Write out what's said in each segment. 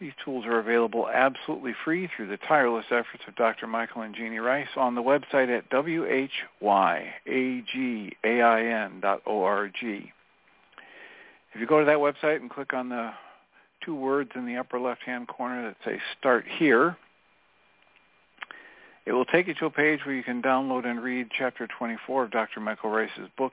These tools are available absolutely free through the tireless efforts of Dr. Michael and Jeanie Ryce on the website at whyagain.org. If you go to that website and click on the two words in the upper left-hand corner that say Start Here, it will take you to a page where you can download and read Chapter 24 of Dr. Michael Ryce's book,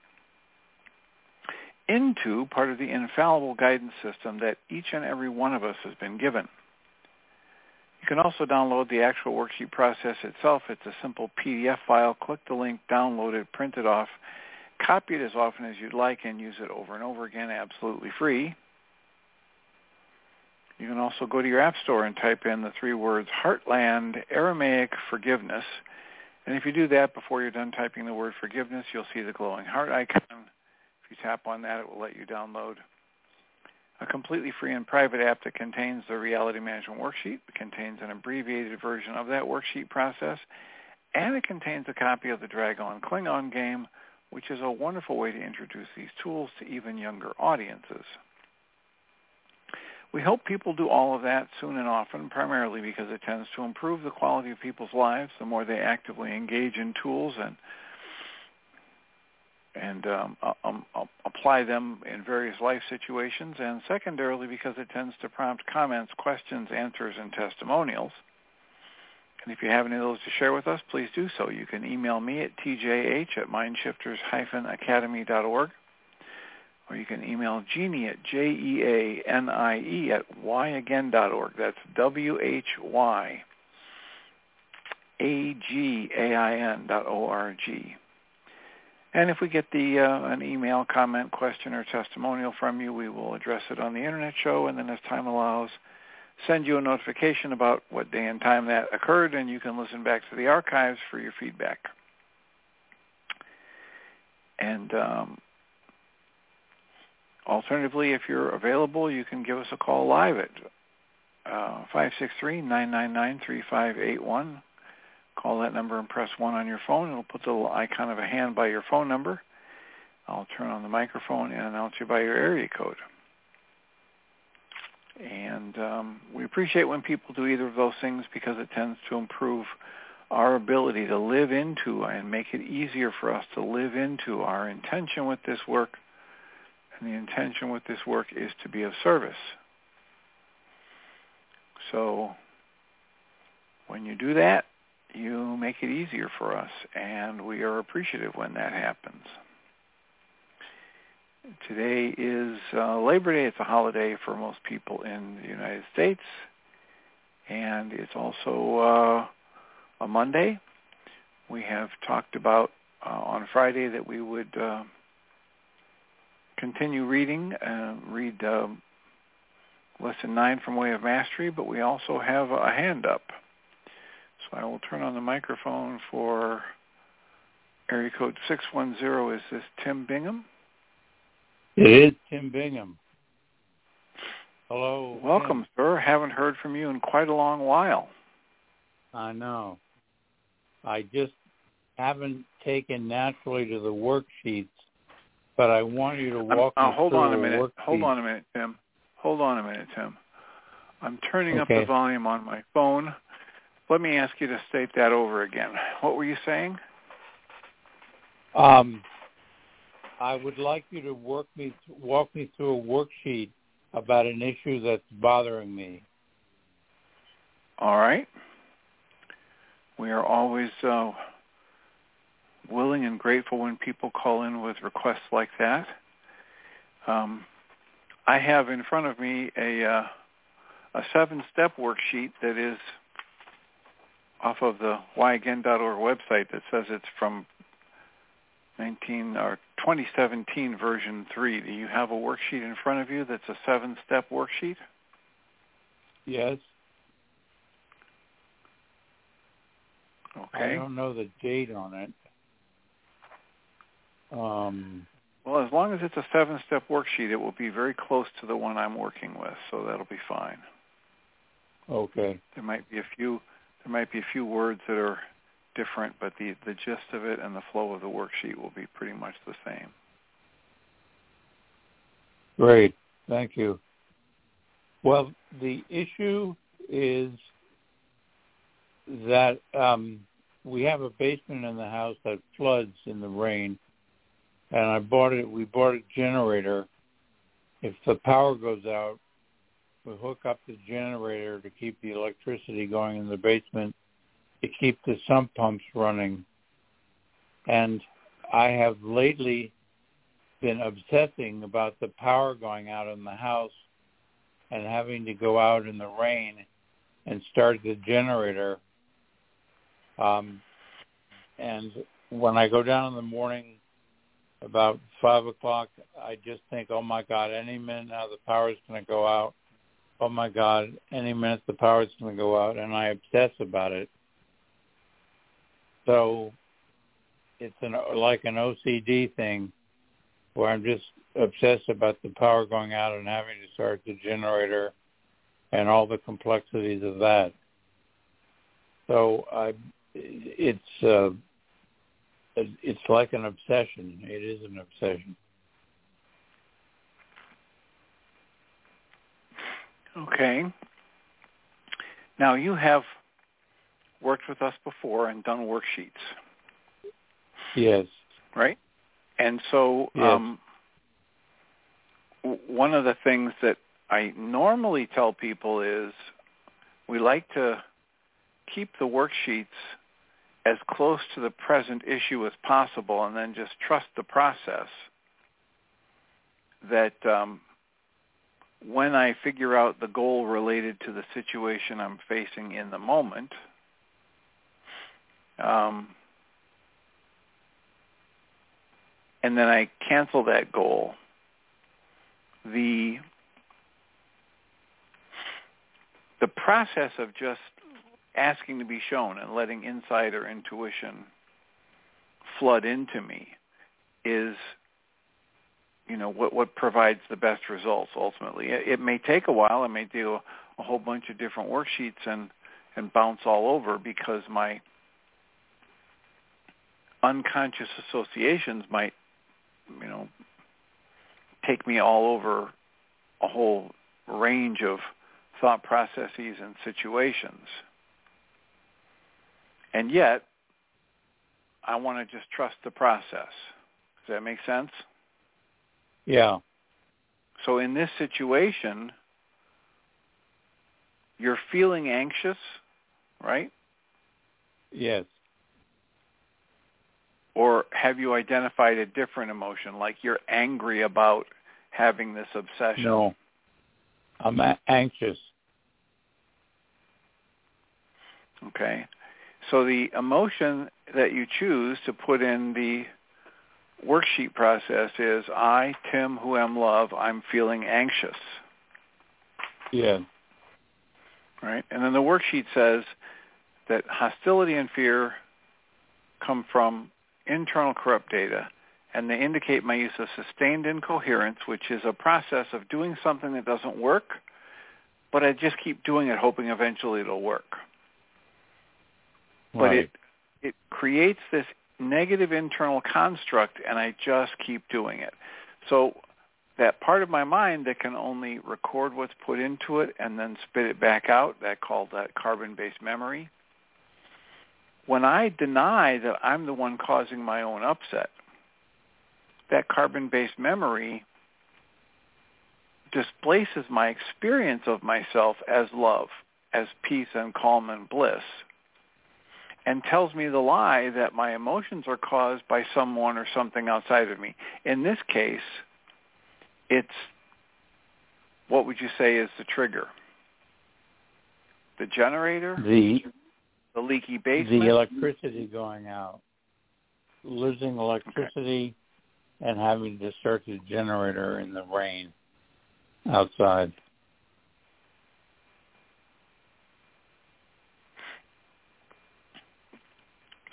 into part of the infallible guidance system that each and every one of us has been given. You can also download the actual worksheet process itself. It's a simple PDF file. Click the link, download it, print it off, copy it as often as you'd like, and use it over and over again absolutely free. You can also go to your App Store and type in the three words Heartland Aramaic Forgiveness. And if you do that before you're done typing the word forgiveness, you'll see the glowing heart icon you tap on that, it will let you download a completely free and private app that contains the reality management worksheet. It contains an abbreviated version of that worksheet process, and it contains a copy of the Dragon Klingon game, which is a wonderful way to introduce these tools to even younger audiences. We hope people do all of that soon and often, primarily because it tends to improve the quality of people's lives the more they actively engage in tools and and um, um, apply them in various life situations, and secondarily because it tends to prompt comments, questions, answers, and testimonials. And if you have any of those to share with us, please do so. You can email me at tjh at mindshifters-academy.org, or you can email Jeanie at J-E-A-N-I-E at whyagain.org. That's W-H-Y-A-G-A-I-N dot O-R-G. And if we get the uh, an email, comment, question, or testimonial from you, we will address it on the internet show, and then as time allows, send you a notification about what day and time that occurred, and you can listen back to the archives for your feedback. And um, alternatively, if you're available, you can give us a call live at uh, 563-999-3581. Call that number and press 1 on your phone. It'll put the little icon of a hand by your phone number. I'll turn on the microphone and announce you by your area code. And um, we appreciate when people do either of those things because it tends to improve our ability to live into and make it easier for us to live into our intention with this work. And the intention with this work is to be of service. So when you do that, you make it easier for us, and we are appreciative when that happens. Today is uh, Labor Day. It's a holiday for most people in the United States. and it's also uh, a Monday. We have talked about uh, on Friday that we would uh, continue reading, uh, read um, lesson nine from Way of Mastery, but we also have a hand up. So I will turn on the microphone for area code 610. Is this Tim Bingham? It is Tim Bingham. Hello. Welcome, Tim. sir. Haven't heard from you in quite a long while. I know. I just haven't taken naturally to the worksheets, but I want you to walk uh, hold through on a the minute. Hold on a minute, Tim. Hold on a minute, Tim. I'm turning up the volume on my phone. Let me ask you to state that over again. What were you saying? Um, I would like you to work me walk me through a worksheet about an issue that's bothering me. All right. We are always uh, willing and grateful when people call in with requests like that. Um, I have in front of me a uh, a seven-step worksheet that is off of the whyagain.org website that says it's from 19 or 2017 version 3. Do you have a worksheet in front of you that's a seven-step worksheet? Yes. Okay. I don't know the date on it. Um, Well, as long as it's a seven-step worksheet, it will be very close to the one I'm working with, so that'll be fine. okay. There might be a few there might be a few words that are different, but the the gist of it and the flow of the worksheet will be pretty much the same. Great. Thank you. Well, the issue is that um, we have a basement in the house that floods in the rain, and I bought it. We bought a generator. If the power goes out, we hook up the generator to keep the electricity going in the basement, to keep the sump pumps running. And I have lately been obsessing about the power going out in the house and having to go out in the rain and start the generator. Um, and when I go down in the morning about five o'clock, I just think, oh my God, any minute now the power is going to go out. Oh my God, any minute the power is going to go out, and I obsess about it. So it's an like an OCD thing where I'm just obsessed about the power going out and having to start the generator and all the complexities of that. So I, it's uh, it's like an obsession. It is an obsession. Okay. Now you have worked with us before and done worksheets, Yes. right? And so Yes. um, one of the things that I normally tell people is we like to keep the worksheets as close to the present issue as possible and then just trust the process that um, when I figure out the goal related to the situation I'm facing in the moment, um, and then I cancel that goal, the the process of just asking to be shown and letting insight or intuition flood into me is you know what what provides the best results ultimately. It, it may take a while. I may do a, a whole bunch of different worksheets and and bounce all over because my unconscious associations might you know take me all over a whole range of thought processes and situations. And yet i want to just trust the process. Does that make sense Yeah. So in this situation, you're feeling anxious, right? Yes. Or have you identified a different emotion, like you're angry about having this obsession? No. I'm a- anxious. Okay? So the emotion that you choose to put in the worksheet process is I, Tim, who am love, I'm feeling anxious. Yeah. Right? And then the worksheet says that hostility and fear come from internal corrupt data and they indicate my use of sustained incoherence, which is a process of doing something that doesn't work, but I just keep doing it hoping eventually it'll work. But Right. it it creates this negative internal construct and I just keep doing it. So that part of my mind that can only record what's put into it and then spit it back out, that called that carbon-based memory. When I deny that I'm the one causing my own upset, that carbon-based memory displaces my experience of myself as love, as peace and calm and bliss, and tells me the lie that my emotions are caused by someone or something outside of me. In this case, it's what would you say is the trigger? The generator, The the leaky basement, the electricity going out, losing electricity, and having to start the generator in the rain outside.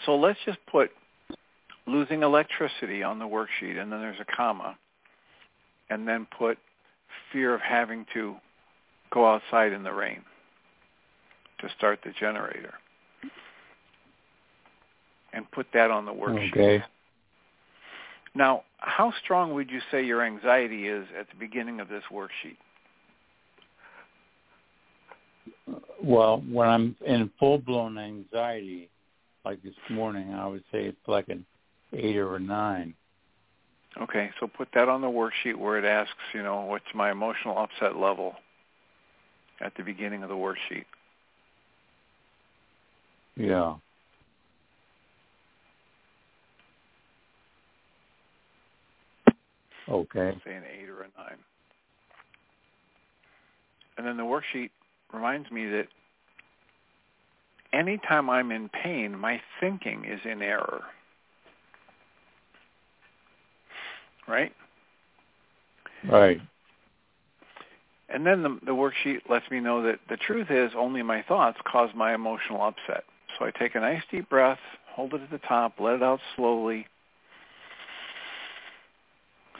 So let's just put losing electricity on the worksheet, and then there's a comma, and then put fear of having to go outside in the rain to start the generator. And put that on the worksheet. Okay. Now, how strong would you say your anxiety is at the beginning of this worksheet? Well, when I'm in full blown anxiety, like this morning, I would say it's like an eight or a nine. Okay, so put that on the worksheet where it asks, you know, what's my emotional upset level at the beginning of the worksheet. Yeah. Okay. say an eight or a nine. And then the worksheet reminds me that anytime I'm in pain, my thinking is in error. Right? Right. And then the, the worksheet lets me know that the truth is only my thoughts cause my emotional upset. So I take a nice deep breath, hold it at the top, let it out slowly,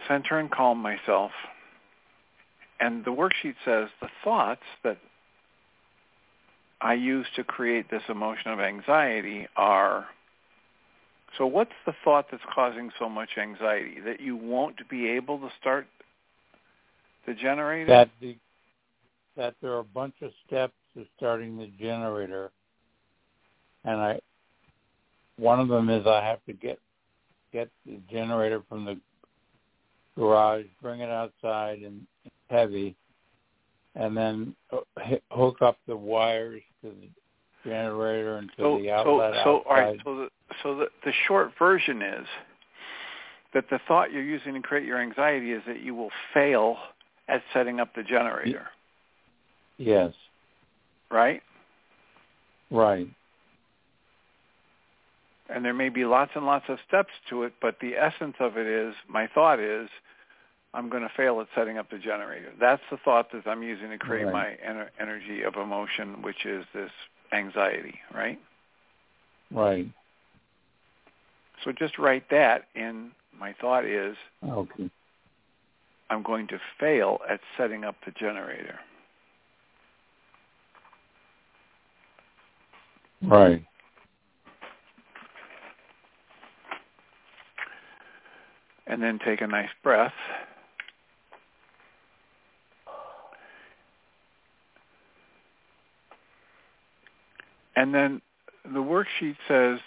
center and calm myself. And the worksheet says the thoughts that I use to create this emotion of anxiety are, so what's the thought that's causing so much anxiety? That you won't be able to start the generator? That the that there are a bunch of steps to starting the generator, and I one of them is I have to get get the generator from the garage, bring it outside, and it's heavy, and then hook up the wires to the generator and to so, the outlet so, so, outside. all right. So, the, so the, the short version is that the thought you're using to create your anxiety is that you will fail at setting up the generator, yes, right? right, And there may be lots and lots of steps to it, but the essence of it is, my thought is, I'm going to fail at setting up the generator. That's the thought that I'm using to create Right. my ener- energy of emotion, which is this anxiety, right? right. So just write that in. My thought is, Okay, I'm going to fail at setting up the generator. right. And then take a nice breath. And then the worksheet says,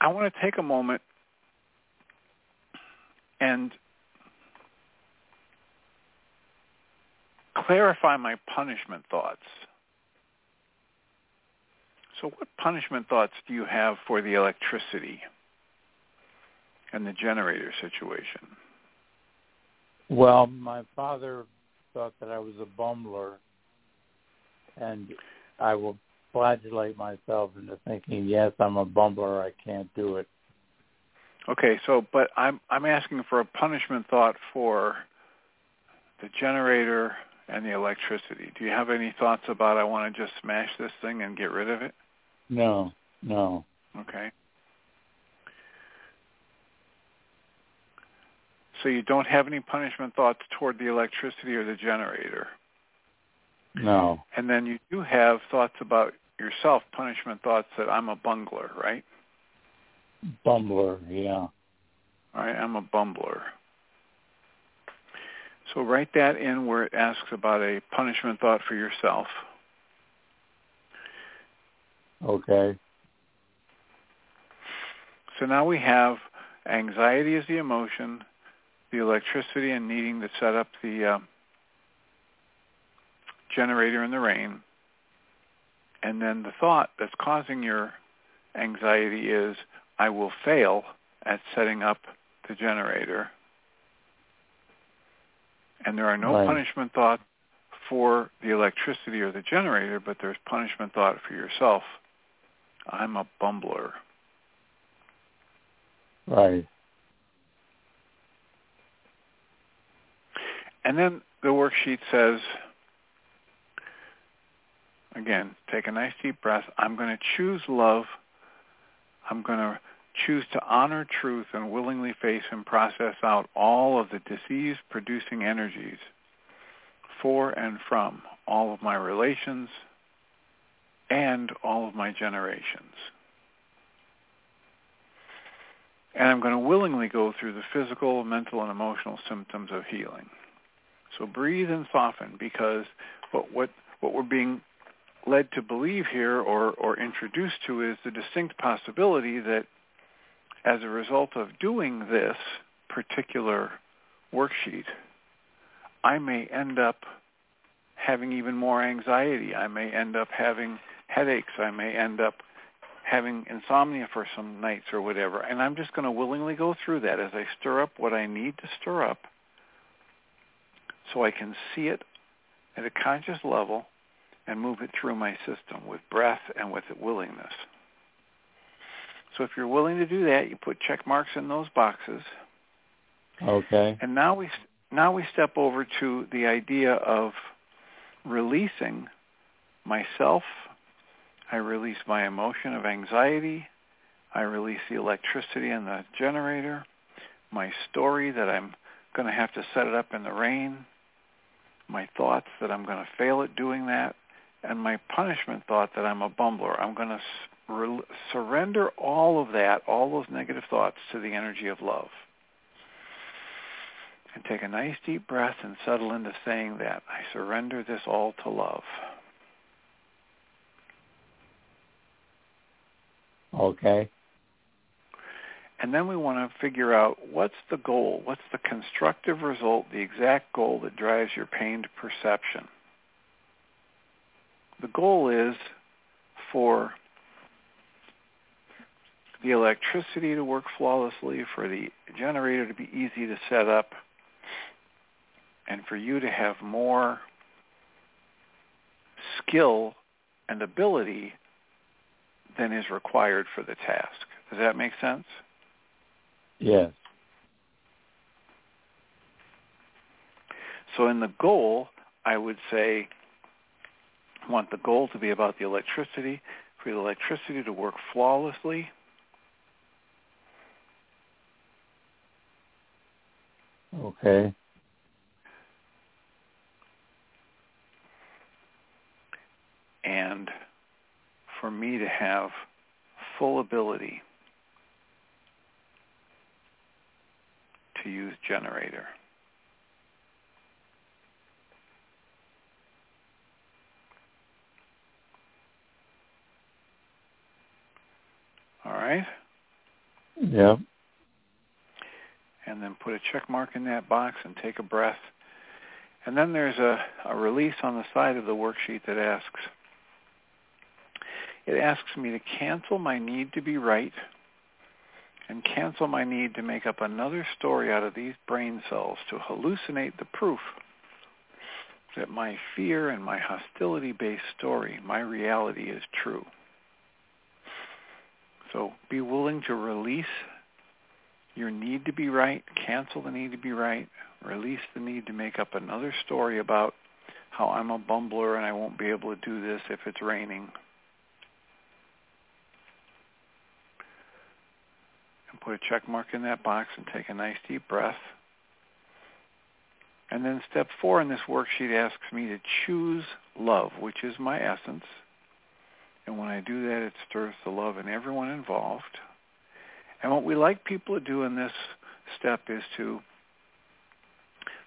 I want to take a moment and clarify my punishment thoughts. So what punishment thoughts do you have for the electricity and the generator situation? Well, my father thought that I was a bumbler and I will flagellate myself into thinking, yes, I'm a bumbler, I can't do it. Okay, so but I'm I'm asking for a punishment thought for the generator and the electricity. Do you have any thoughts about I want to just smash this thing and get rid of it? No, no. Okay. So you don't have any punishment thoughts toward the electricity or the generator? No. And then you do have thoughts about yourself, punishment thoughts that I'm a bungler, right? Bumbler, yeah. All right, I'm a bumbler. So write that in where it asks about a punishment thought for yourself. Okay. So now we have anxiety as the emotion, the electricity and needing to set up the uh, generator in the rain, and then the thought that's causing your anxiety is, I will fail at setting up the generator. And there are no right. punishment thoughts for the electricity or the generator, but there's punishment thought for yourself. I'm a bumbler. Right. And then the worksheet says, again, take a nice deep breath. I'm going to choose love. I'm going to choose to honor truth and willingly face and process out all of the disease-producing energies for and from all of my relations and all of my generations. And I'm going to willingly go through the physical, mental, and emotional symptoms of healing. So breathe and soften because what, what, what we're being led to believe here or, or introduced to is the distinct possibility that as a result of doing this particular worksheet, I may end up having even more anxiety. I may end up having headaches. I may end up having insomnia for some nights or whatever. And I'm just going to willingly go through that as I stir up what I need to stir up so I can see it at a conscious level and move it through my system with breath and with willingness. So if you're willing to do that, you put check marks in those boxes. Okay. And now we now we step over to the idea of releasing myself. I release my emotion of anxiety. I release the electricity in the generator. My story that I'm going to have to set it up in the rain. My thoughts that I'm going to fail at doing that and my punishment thought that I'm a bumbler. I'm going to re- surrender all of that, all those negative thoughts to the energy of love. And take a nice deep breath and settle into saying that. I surrender this all to love. Okay. And then we want to figure out what's the goal, what's the constructive result, the exact goal that drives your pained perception. The goal is for the electricity to work flawlessly, for the generator to be easy to set up, and for you to have more skill and ability than is required for the task. Does that make sense? Yes. So in the goal, I would say want the goal to be about the electricity, for the electricity to work flawlessly. Okay. And for me to have full ability to use generator. All right? Yep. And then put a check mark in that box and take a breath. And then there's a, a release on the side of the worksheet that asks, it asks me to cancel my need to be right and cancel my need to make up another story out of these brain cells to hallucinate the proof that my fear and my hostility-based story, my reality is true. So be willing to release your need to be right, cancel the need to be right, release the need to make up another story about how I'm a bumbler and I won't be able to do this if it's raining. And put a check mark in that box and take a nice deep breath. And then step four in this worksheet asks me to choose love, which is my essence. And when I do that, it stirs the love in everyone involved. And what we like people to do in this step is to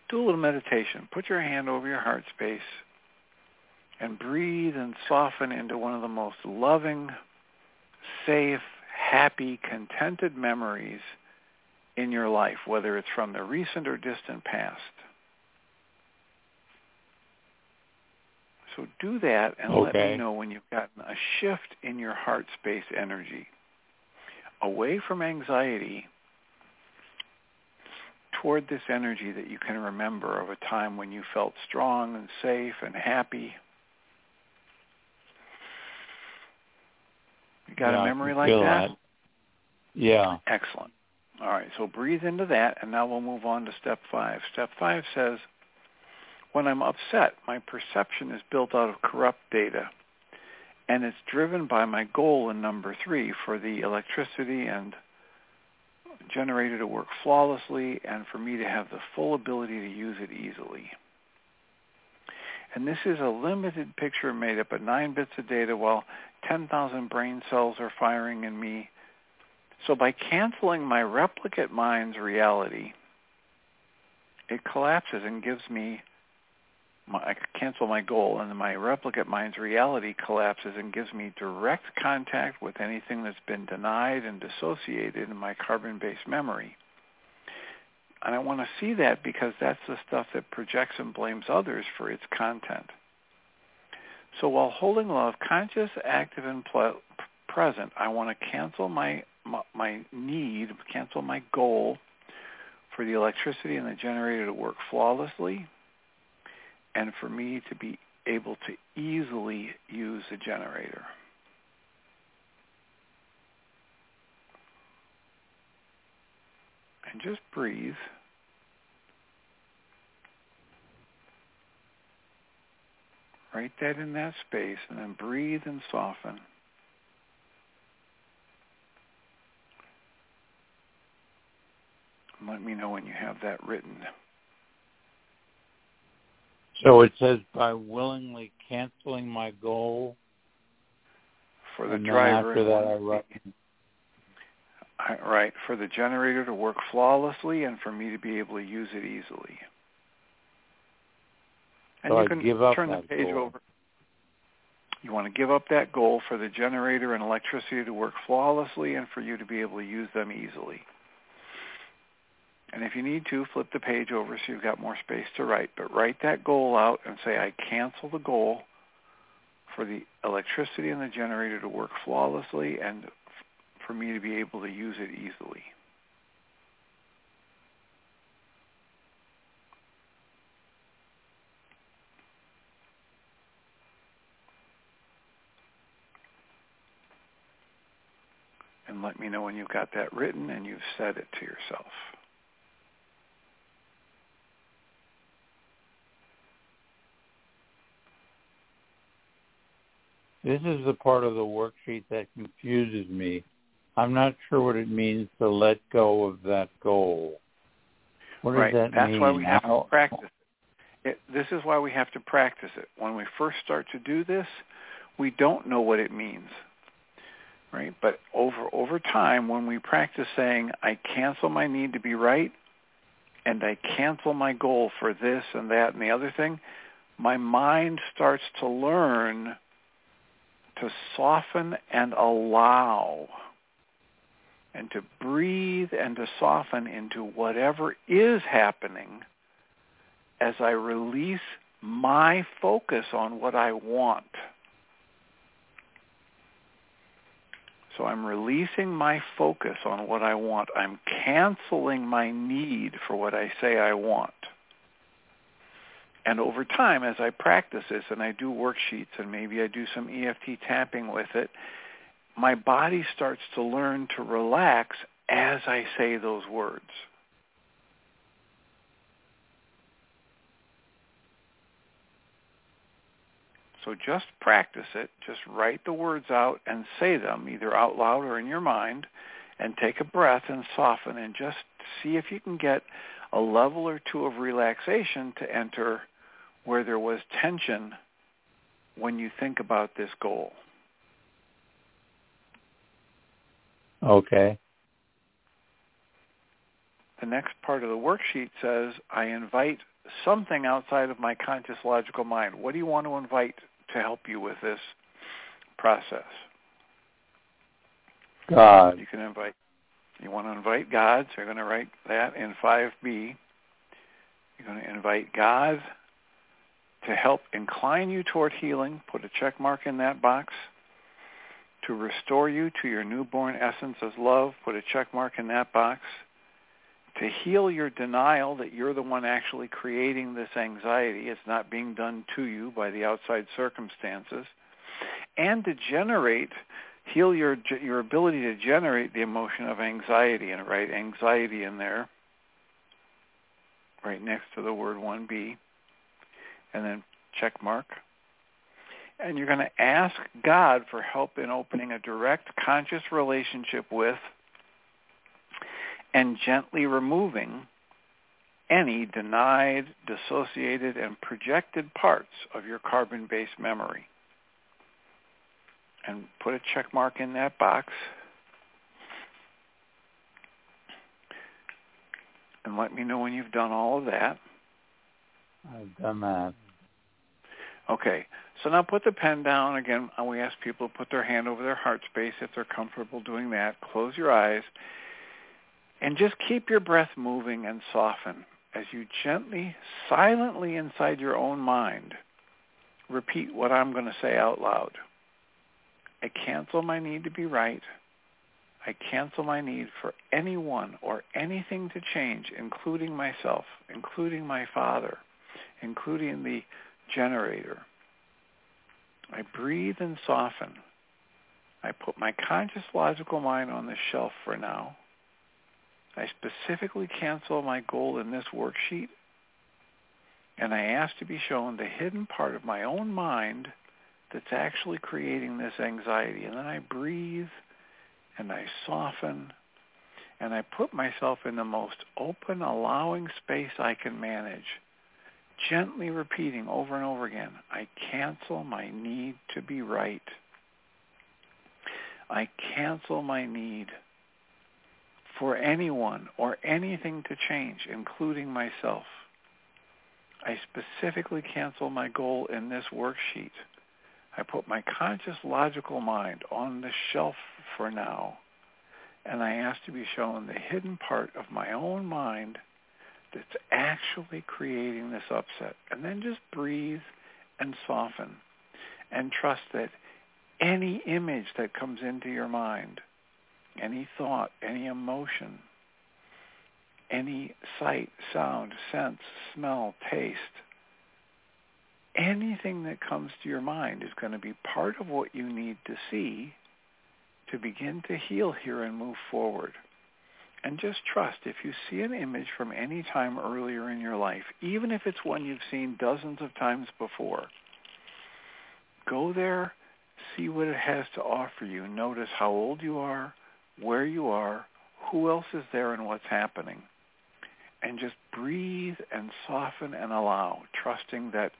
do a little meditation. Put your hand over your heart space and breathe and soften into one of the most loving, safe, happy, contented memories in your life, whether it's from the recent or distant past. So do that and okay. let me know when you've gotten a shift in your heart space energy away from anxiety toward this energy that you can remember of a time when you felt strong and safe and happy. You got yeah, a memory like that? that? Yeah. Excellent. All right, so breathe into that, and now we'll move on to step five. Step five says, when I'm upset, my perception is built out of corrupt data and it's driven by my goal in number three for the electricity and generator to work flawlessly and for me to have the full ability to use it easily. And this is a limited picture made up of nine bits of data while 10,000 brain cells are firing in me. So by canceling my replicate mind's reality, it collapses and gives me my, I cancel my goal and my replicate mind's reality collapses and gives me direct contact with anything that's been denied and dissociated in my carbon-based memory. And I want to see that because that's the stuff that projects and blames others for its content. So while holding love conscious, active, and present, I want to cancel my, my, my need, cancel my goal for the electricity and the generator to work flawlessly, and for me to be able to easily use a generator. And just breathe. Write that in that space and then breathe and soften. let me know when you have that written. So it says by willingly canceling my goal. For the driver. after that, I write. Right, for the generator to work flawlessly and for me to be able to use it easily. And so you can give up turn the page goal. over. You want to give up that goal for the generator and electricity to work flawlessly and for you to be able to use them easily. And if you need to, flip the page over so you've got more space to write. But write that goal out and say, I cancel the goal for the electricity and the generator to work flawlessly and for me to be able to use it easily. And let me know when you've got that written and you've said it to yourself. This is the part of the worksheet that confuses me. I'm not sure what it means to let go of that goal. What does right. that That's mean? why we have How- to practice it. it. This is why we have to practice it. When we first start to do this, we don't know what it means. Right? But over over time when we practice saying I cancel my need to be right and I cancel my goal for this and that and the other thing, my mind starts to learn to soften and allow and to breathe and to soften into whatever is happening as I release my focus on what I want. So I'm releasing my focus on what I want. I'm canceling my need for what I say I want. And over time, as I practice this and I do worksheets and maybe I do some EFT tapping with it, my body starts to learn to relax as I say those words. So just practice it. Just write the words out and say them either out loud or in your mind and take a breath and soften and just see if you can get a level or two of relaxation to enter where there was tension when you think about this goal. Okay. The next part of the worksheet says, I invite something outside of my conscious logical mind. What do you want to invite to help you with this process? God. You can invite. You want to invite God, so you're going to write that in 5B. You're going to invite God to help incline you toward healing. Put a check mark in that box. To restore you to your newborn essence as love. Put a check mark in that box. To heal your denial that you're the one actually creating this anxiety. It's not being done to you by the outside circumstances. And to generate heal your your ability to generate the emotion of anxiety and write anxiety in there right next to the word 1b and then check mark and you're going to ask God for help in opening a direct conscious relationship with and gently removing any denied, dissociated, and projected parts of your carbon-based memory and put a check mark in that box. And let me know when you've done all of that. I've done that. Okay. So now put the pen down. Again, we ask people to put their hand over their heart space if they're comfortable doing that. Close your eyes. And just keep your breath moving and soften as you gently, silently inside your own mind, repeat what I'm going to say out loud. I cancel my need to be right. I cancel my need for anyone or anything to change, including myself, including my father, including the generator. I breathe and soften. I put my conscious logical mind on the shelf for now. I specifically cancel my goal in this worksheet, and I ask to be shown the hidden part of my own mind that's actually creating this anxiety. And then I breathe and I soften and I put myself in the most open, allowing space I can manage, gently repeating over and over again, I cancel my need to be right. I cancel my need for anyone or anything to change, including myself. I specifically cancel my goal in this worksheet. I put my conscious logical mind on the shelf for now, and I ask to be shown the hidden part of my own mind that's actually creating this upset. And then just breathe and soften and trust that any image that comes into your mind, any thought, any emotion, any sight, sound, sense, smell, taste, anything that comes to your mind is going to be part of what you need to see to begin to heal here and move forward. And just trust if you see an image from any time earlier in your life, even if it's one you've seen dozens of times before, go there, see what it has to offer you. Notice how old you are, where you are, who else is there, and what's happening. And just breathe and soften and allow, trusting that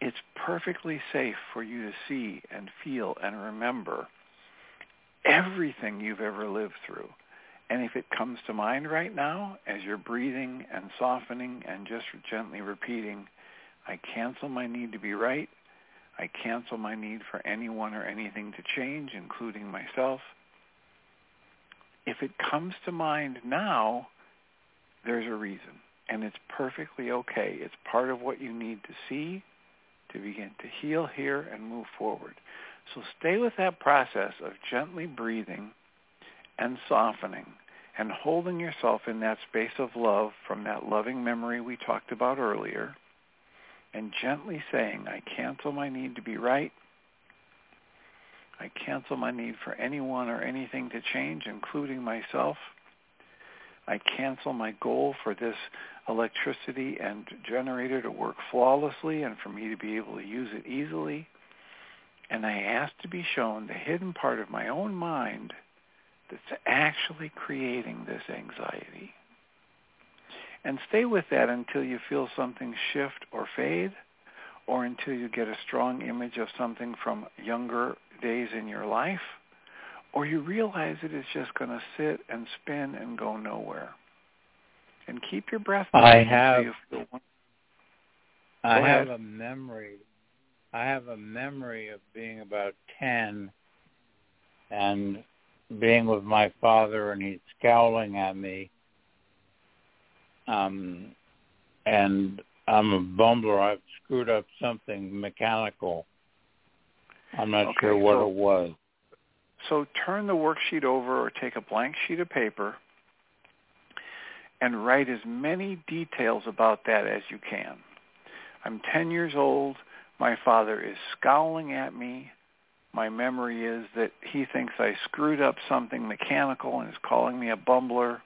it's perfectly safe for you to see and feel and remember everything you've ever lived through. And if it comes to mind right now, as you're breathing and softening and just gently repeating, I cancel my need to be right. I cancel my need for anyone or anything to change, including myself. If it comes to mind now, there's a reason. And it's perfectly okay. It's part of what you need to see to begin to heal here and move forward. So stay with that process of gently breathing and softening and holding yourself in that space of love from that loving memory we talked about earlier. and gently saying, I cancel my need to be right. I cancel my need for anyone or anything to change, including myself. I cancel my goal for this electricity and generator to work flawlessly and for me to be able to use it easily. And I ask to be shown the hidden part of my own mind that's actually creating this anxiety. And stay with that until you feel something shift or fade or until you get a strong image of something from younger days in your life or you realize it is just going to sit and spin and go nowhere. And keep your breath. I have. Feel... I have a memory. I have a memory of being about ten, and being with my father, and he's scowling at me. Um, and I'm a bumbler. I've screwed up something mechanical. I'm not okay, sure what so, it was. So turn the worksheet over or take a blank sheet of paper and write as many details about that as you can. I'm 10 years old. My father is scowling at me. My memory is that he thinks I screwed up something mechanical and is calling me a bumbler.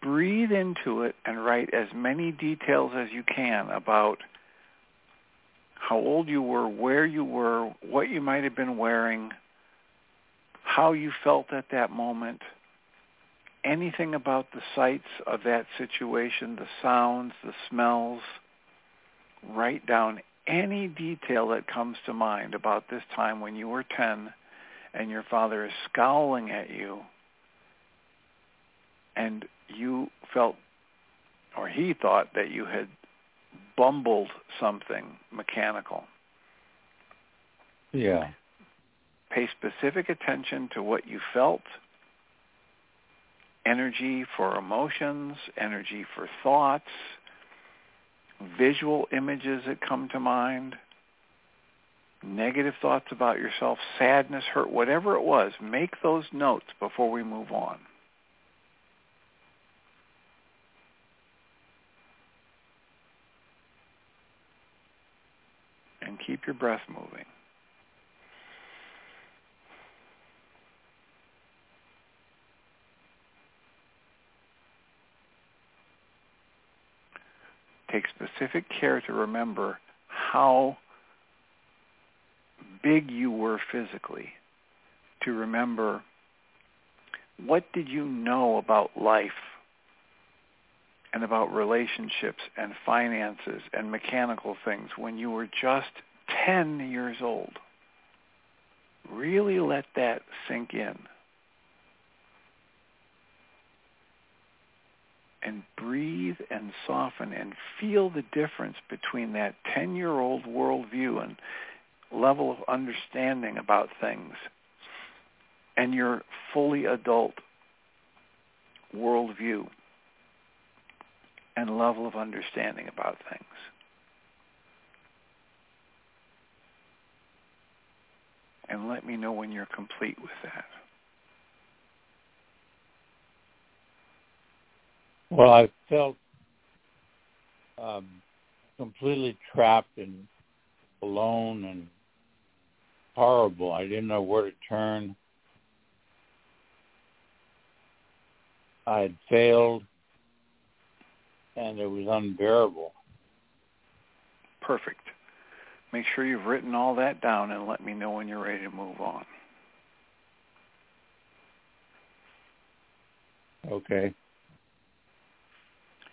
Breathe into it and write as many details as you can about how old you were, where you were, what you might have been wearing, how you felt at that moment, anything about the sights of that situation, the sounds, the smells. Write down any detail that comes to mind about this time when you were 10 and your father is scowling at you and you felt or he thought that you had bumbled something mechanical. Yeah. Pay specific attention to what you felt, energy for emotions, energy for thoughts, visual images that come to mind, negative thoughts about yourself, sadness, hurt, whatever it was, make those notes before we move on. And keep your breath moving. Take specific care to remember how big you were physically, to remember what did you know about life and about relationships and finances and mechanical things when you were just 10 years old. Really let that sink in. And breathe and soften and feel the difference between that 10-year-old worldview and level of understanding about things and your fully adult worldview and level of understanding about things. And let me know when you're complete with that. Well, I felt um, completely trapped and alone and horrible. I didn't know where to turn. I had failed, and it was unbearable. Perfect. Make sure you've written all that down and let me know when you're ready to move on. Okay.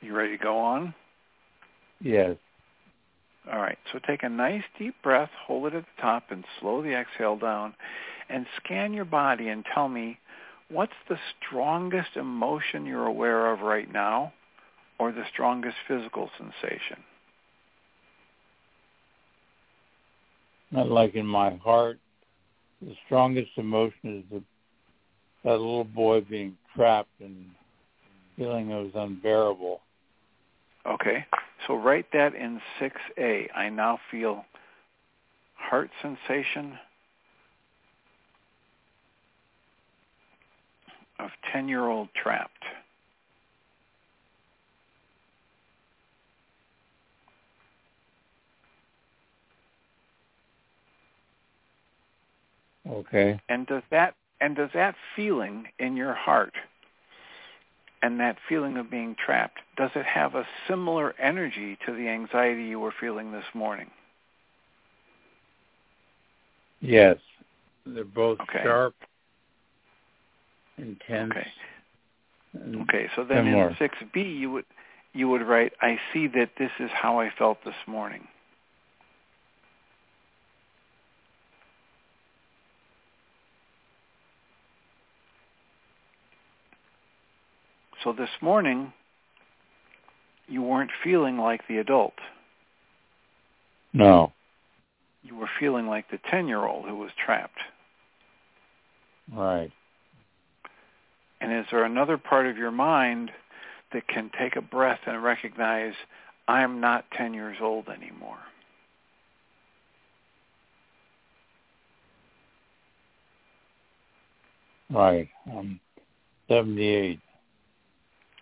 You ready to go on? Yes. All right. So take a nice deep breath, hold it at the top, and slow the exhale down. And scan your body and tell me what's the strongest emotion you're aware of right now or the strongest physical sensation? Not like in my heart. The strongest emotion is the, that little boy being trapped and feeling it was unbearable. Okay, so write that in 6A. I now feel heart sensation of 10-year-old trapped. Okay. And does that and does that feeling in your heart and that feeling of being trapped, does it have a similar energy to the anxiety you were feeling this morning? Yes. They're both okay. sharp, intense. Okay. Okay, so then in 6B you would you would write, I see that this is how I felt this morning. So this morning, you weren't feeling like the adult. No. You were feeling like the 10-year-old who was trapped. Right. And is there another part of your mind that can take a breath and recognize, I'm not 10 years old anymore? Right. I'm 78.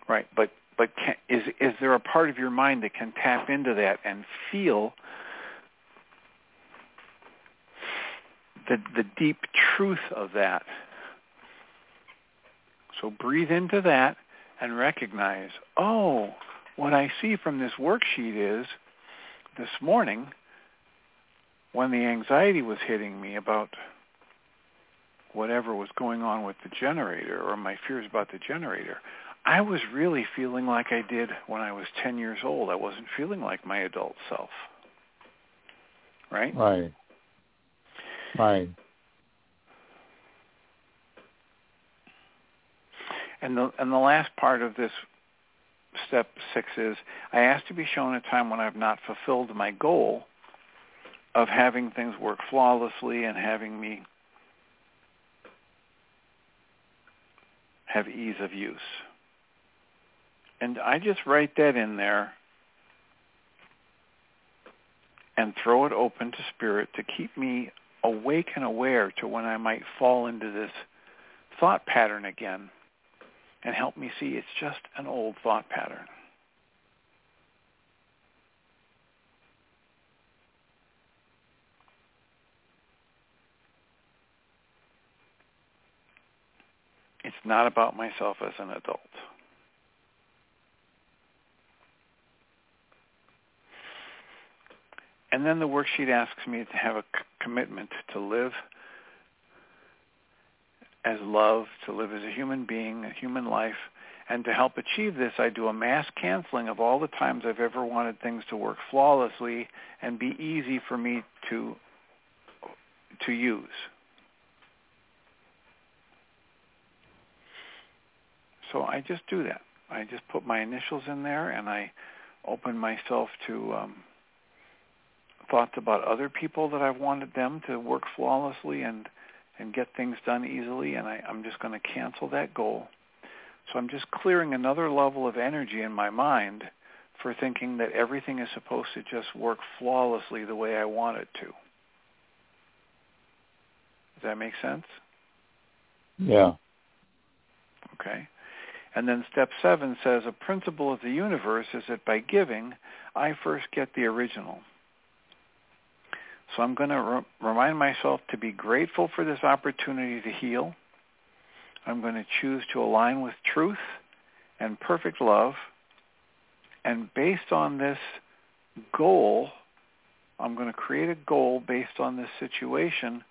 Right, but but can, is is there a part of your mind that can tap into that and feel the the deep truth of that? So breathe into that and recognize, oh, what I see from this worksheet is this morning when the anxiety was hitting me about whatever was going on with the generator or my fears about the generator, I was really feeling like I did when I was 10 years old. I wasn't feeling like my adult self. Right? Right. Right. And the and the last part of this step 6 is I ask to be shown a time when I've not fulfilled my goal of having things work flawlessly and having me have ease of use. And I just write that in there and throw it open to spirit to keep me awake and aware to when I might fall into this thought pattern again and help me see it's just an old thought pattern. It's not about myself as an adult. And then the worksheet asks me to have a c- commitment to live as love, to live as a human being, a human life. And to help achieve this, I do a mass canceling of all the times I've ever wanted things to work flawlessly and be easy for me to to use. So I just do that. I just put my initials in there and I open myself to um, thoughts about other people that I've wanted them to work flawlessly and and get things done easily, and I, I'm just going to cancel that goal. So I'm just clearing another level of energy in my mind for thinking that everything is supposed to just work flawlessly the way I want it to. Does that make sense? Yeah. Okay. And then step seven says a principle of the universe is that by giving, I first get the original. So I'm going to re- remind myself to be grateful for this opportunity to heal. I'm going to choose to align with truth and perfect love. And based on this goal, I'm going to create a goal based on this situation.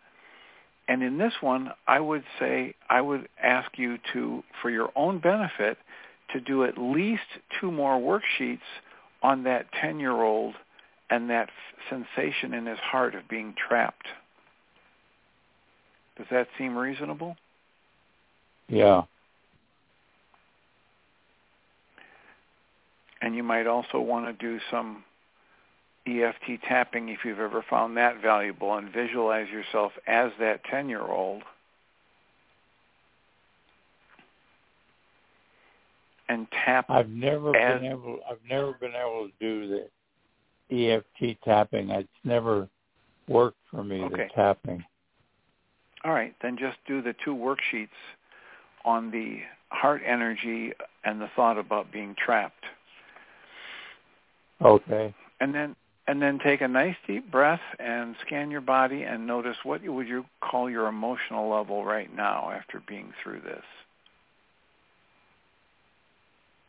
And in this one, I would say, I would ask you to, for your own benefit, to do at least two more worksheets on that 10-year-old and that sensation in his heart of being trapped. Does that seem reasonable? Yeah. And you might also want to do some EFT tapping if you've ever found that valuable and visualize yourself as that 10-year-old and tap I've never been able I've never been able to do the EFT tapping. It's never worked for me Okay. the tapping. All right, then just do the two worksheets on the heart energy and the thought about being trapped. Okay. And then And then take a nice deep breath and scan your body and notice what would you call your emotional level right now after being through this?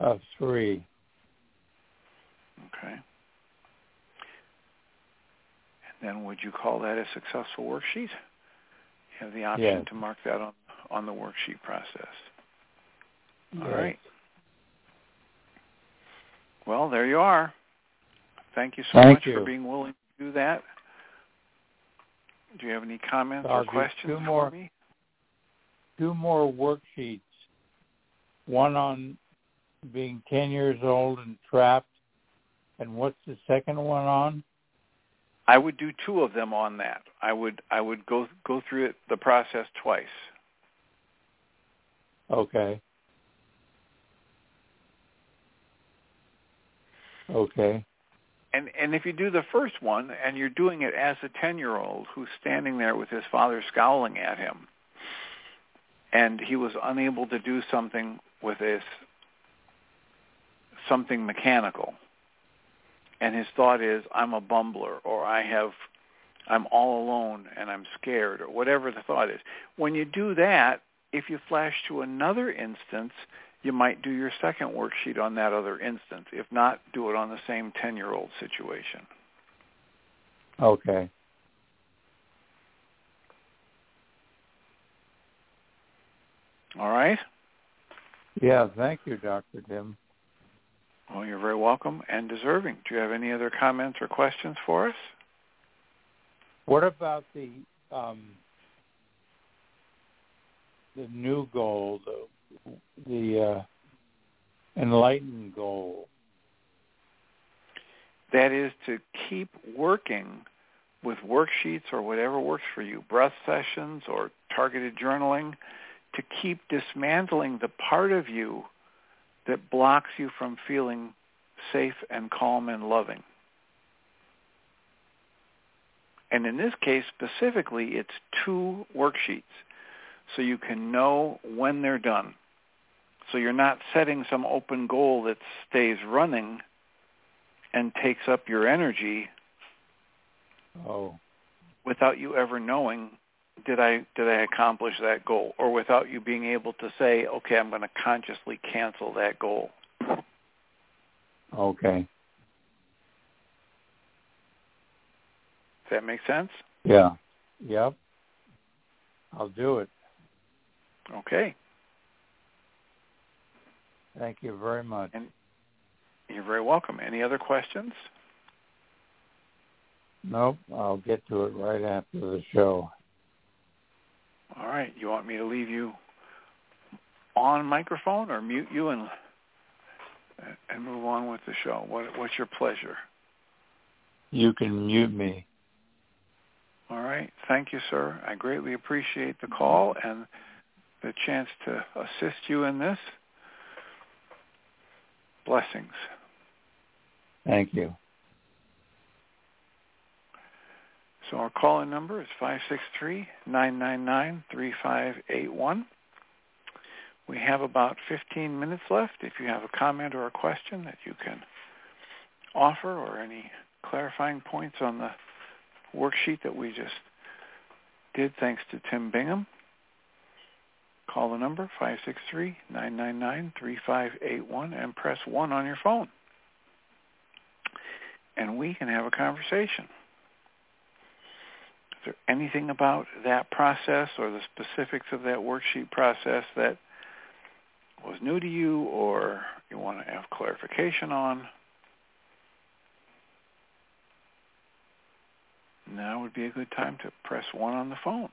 A three. Okay. Then would you call that a successful worksheet? You have the option yes. to mark that on, on the worksheet process. All yes. right. Well, there you are. Thank you so Thank much you. for being willing to do that. Do you have any comments I'll or questions two for more. me? Two more worksheets. One on being 10 years old and trapped. And what's the second one on? I would do two of them on that. I would I would go go through it the process twice. Okay. Okay. And and if you do the first one and you're doing it as a 10-year-old who's standing there with his father scowling at him and he was unable to do something with this something mechanical and his thought is I'm a bumbler or I have I'm all alone and I'm scared or whatever the thought is. When you do that, if you flash to another instance, you might do your second worksheet on that other instance. If not, do it on the same 10-year-old situation. Okay. All right? Yeah, thank you, Dr. Tim. Well, you're very welcome and deserving. Do you have any other comments or questions for us? What about the um, the new goal, the the uh, enlightened goal? That is to keep working with worksheets or whatever works for you, breath sessions or targeted journaling, to keep dismantling the part of you that blocks you from feeling safe and calm and loving. And in this case specifically, it's two worksheets so you can know when they're done. So you're not setting some open goal that stays running and takes up your energy Oh, without you ever knowing did I did I accomplish that goal or without you being able to say okay I'm going to consciously cancel that goal. okay. Does that make sense? Yeah. Yep. I'll do it. Okay. Thank you very much. And you're very welcome. Any other questions? Nope, I'll get to it right after the show. All right. You want me to leave you on microphone or mute you and and move on with the show? What what's your pleasure? You can mute me. All right. Thank you, sir. I greatly appreciate the call and the chance to assist you in this. Blessings. Thank you. So our call-in number is 563-999-3581. We have about 15 minutes left. If you have a comment or a question that you can offer or any clarifying points on the worksheet that we just did thanks to Tim Bingham, call the number 563-999-3581 and press 1 on your phone. And we can have a conversation. Is there anything about that process or the specifics of that worksheet process that was new to you or you want to have clarification on? Now would be a good time to press 1 on the phone.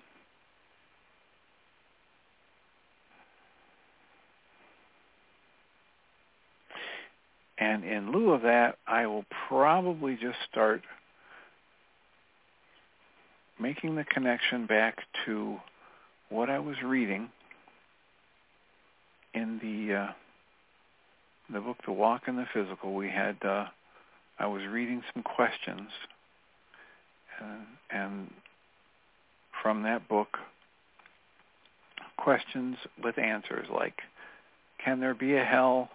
And in lieu of that, I will probably just start making the connection back to what I was reading in the uh, the book The Walk in the Physical. We had uh, I was reading some questions, and, and from that book, questions with answers like, "Can there be a hell?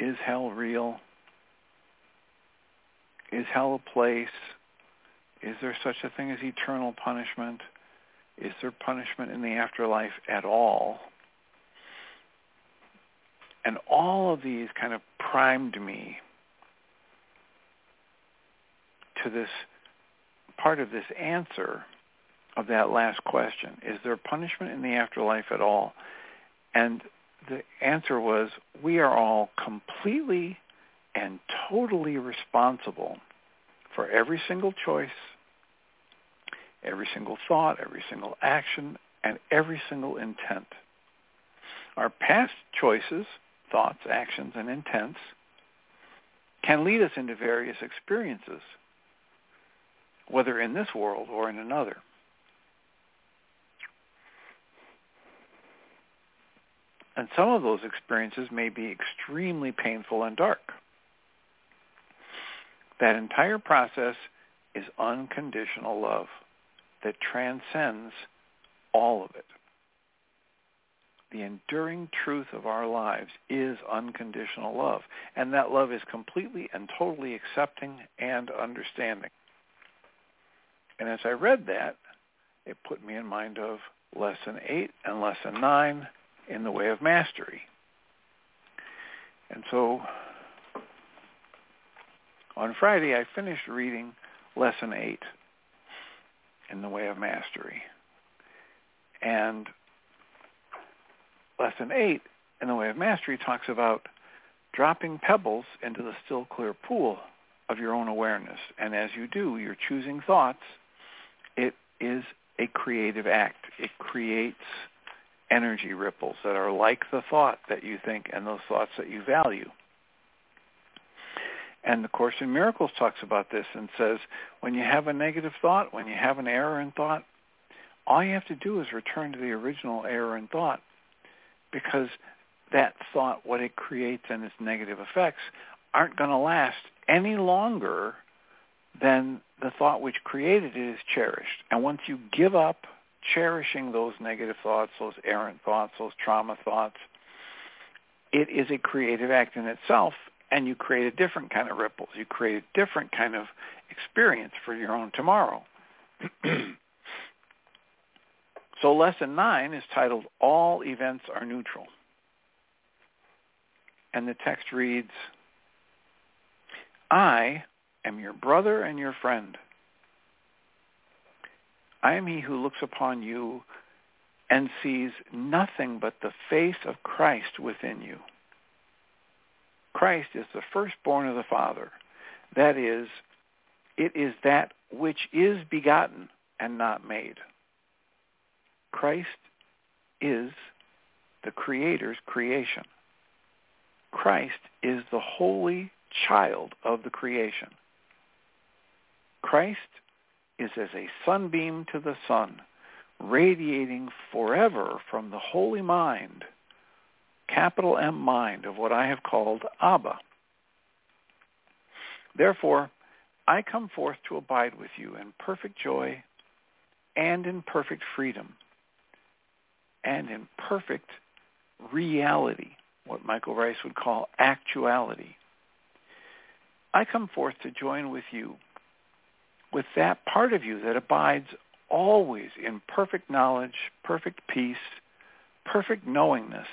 Is hell real? Is hell a place? Is there such a thing as eternal punishment? Is there punishment in the afterlife at all? And all of these kind of primed me to this part of this answer of that last question. Is there punishment in the afterlife at all? And the answer was, we are all completely and totally responsible for every single choice, every single thought, every single action, and every single intent. Our past choices, thoughts, actions, and intents can lead us into various experiences, whether in this world or in another. And some of those experiences may be extremely painful and dark. That entire process is unconditional love that transcends all of it. The enduring truth of our lives is unconditional love, and that love is completely and totally accepting and understanding. And as I read that, it put me in mind of Lesson 8 and Lesson 9 in the way of mastery. And so on Friday, I finished reading Lesson 8 in the way of mastery. And Lesson 8 in the way of mastery talks about dropping pebbles into the still clear pool of your own awareness. And as you do, you're choosing thoughts. It is a creative act. It creates energy ripples that are like the thought that you think and those thoughts that you value. And the Course in Miracles talks about this and says, when you have a negative thought, when you have an error in thought, all you have to do is return to the original error in thought because that thought, what it creates and its negative effects, aren't going to last any longer than the thought which created it is cherished. And once you give up cherishing those negative thoughts, those errant thoughts, those trauma thoughts, it is a creative act in itself, and you create a different kind of ripples. You create a different kind of experience for your own tomorrow. so lesson nine is titled All Events Are Neutral. And the text reads, I am your brother and your friend. I am he who looks upon you and sees nothing but the face of Christ within you. Christ is the firstborn of the Father. That is, it is that which is begotten and not made. Christ is the Creator's creation. Christ is the holy child of the creation. Christ is as a sunbeam to the sun, radiating forever from the holy mind, capital M mind of what I have called Abba. Therefore, I come forth to abide with you in perfect joy and in perfect freedom and in perfect reality, what Michael Ryce would call actuality. I come forth to join with you with that part of you that abides always in perfect knowledge, perfect peace, perfect knowingness,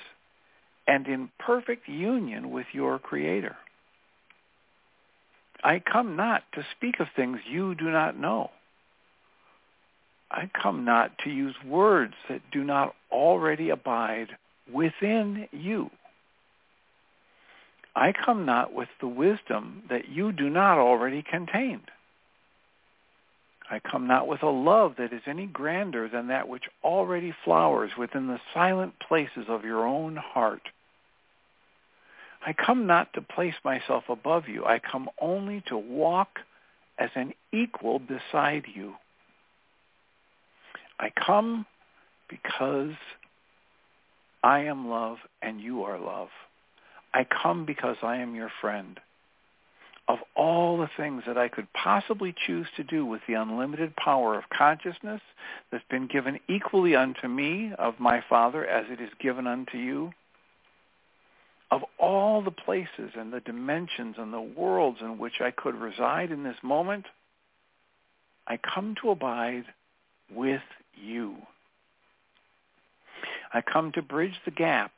and in perfect union with your Creator. I come not to speak of things you do not know. I come not to use words that do not already abide within you. I come not with the wisdom that you do not already contain. I come not with a love that is any grander than that which already flowers within the silent places of your own heart. I come not to place myself above you. I come only to walk as an equal beside you. I come because I am love and you are love. I come because I am your friend of all the things that I could possibly choose to do with the unlimited power of consciousness that's been given equally unto me of my Father as it is given unto you, of all the places and the dimensions and the worlds in which I could reside in this moment, I come to abide with you. I come to bridge the gap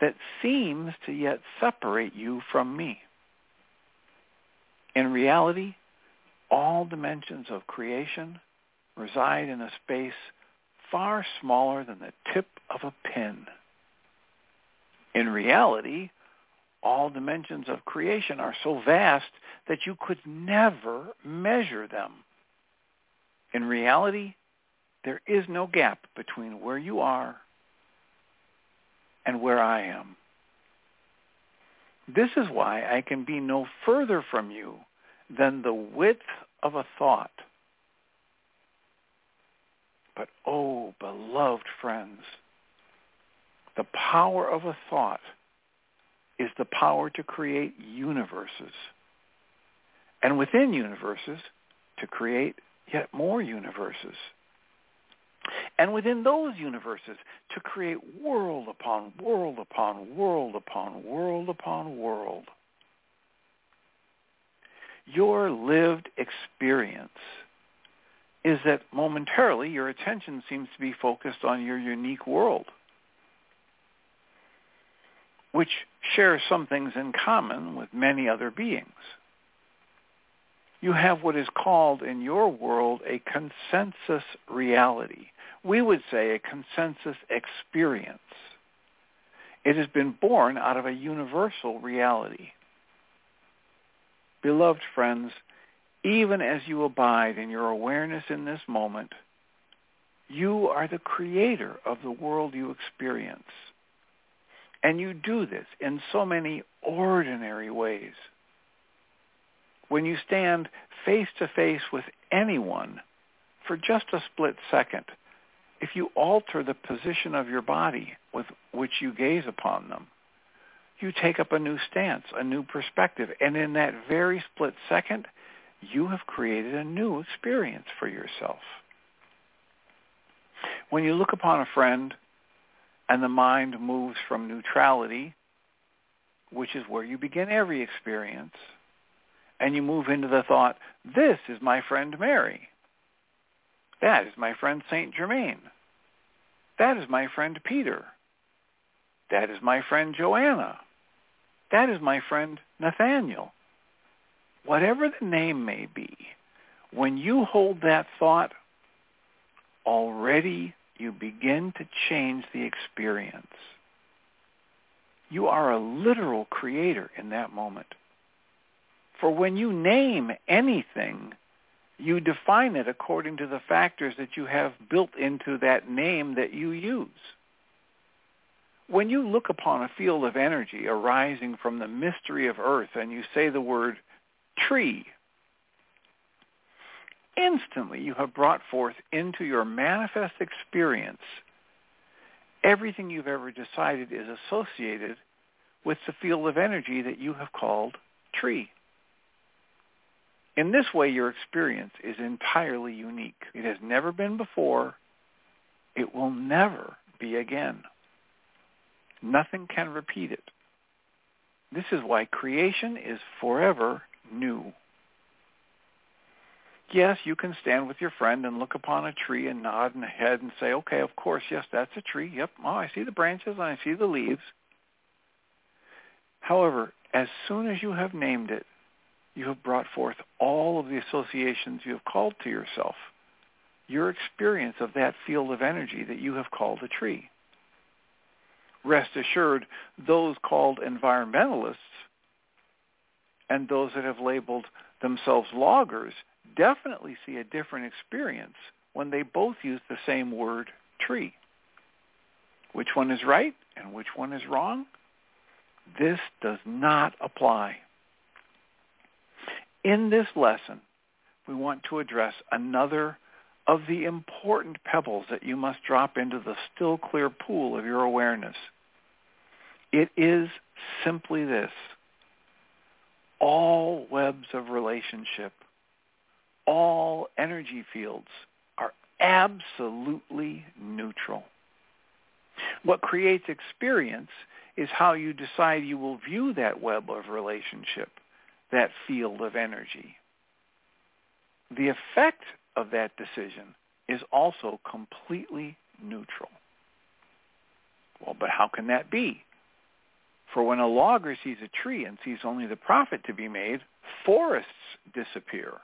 that seems to yet separate you from me. In reality, all dimensions of creation reside in a space far smaller than the tip of a pin. In reality, all dimensions of creation are so vast that you could never measure them. In reality, there is no gap between where you are and where I am. This is why I can be no further from you than the width of a thought. But oh, beloved friends, the power of a thought is the power to create universes. And within universes, to create yet more universes. And within those universes, to create world upon world upon world upon world upon world. Your lived experience is that momentarily your attention seems to be focused on your unique world, which shares some things in common with many other beings. You have what is called in your world a consensus reality. We would say a consensus experience. It has been born out of a universal reality. Beloved friends, even as you abide in your awareness in this moment, you are the creator of the world you experience. And you do this in so many ordinary ways. When you stand face to face with anyone for just a split second, if you alter the position of your body with which you gaze upon them, you take up a new stance, a new perspective. And in that very split second, you have created a new experience for yourself. When you look upon a friend and the mind moves from neutrality, which is where you begin every experience, and you move into the thought, this is my friend Mary. That is my friend Saint Germain. That is my friend Peter. That is my friend Joanna. That is my friend Nathaniel. Whatever the name may be, when you hold that thought, already you begin to change the experience. You are a literal creator in that moment. For when you name anything, you define it according to the factors that you have built into that name that you use. When you look upon a field of energy arising from the mystery of earth and you say the word tree, instantly you have brought forth into your manifest experience everything you've ever decided is associated with the field of energy that you have called tree. In this way, your experience is entirely unique. It has never been before. It will never be again. Nothing can repeat it. This is why creation is forever new. Yes, you can stand with your friend and look upon a tree and nod the head and say, okay, of course, yes, that's a tree. Yep, oh, I see the branches and I see the leaves. However, as soon as you have named it, you have brought forth all of the associations you have called to yourself, your experience of that field of energy that you have called a tree. Rest assured, those called environmentalists and those that have labeled themselves loggers definitely see a different experience when they both use the same word tree. Which one is right and which one is wrong? This does not apply. In this lesson, we want to address another of the important pebbles that you must drop into the still clear pool of your awareness. It is simply this. All webs of relationship, all energy fields are absolutely neutral. What creates experience is how you decide you will view that web of relationship, that field of energy. The effect of that decision is also completely neutral. Well, but how can that be? For when a logger sees a tree and sees only the profit to be made, forests disappear.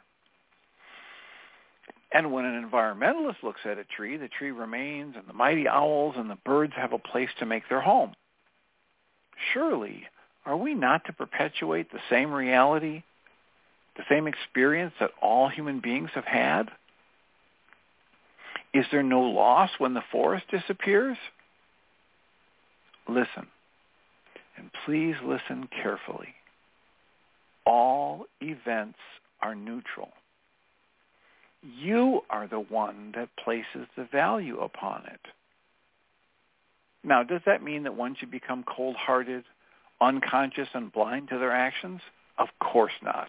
And when an environmentalist looks at a tree, the tree remains and the mighty owls and the birds have a place to make their home. Surely, are we not to perpetuate the same reality, the same experience that all human beings have had? Is there no loss when the forest disappears? Listen, and please listen carefully. All events are neutral. You are the one that places the value upon it. Now, does that mean that one should become cold-hearted, unconscious, and blind to their actions? Of course not.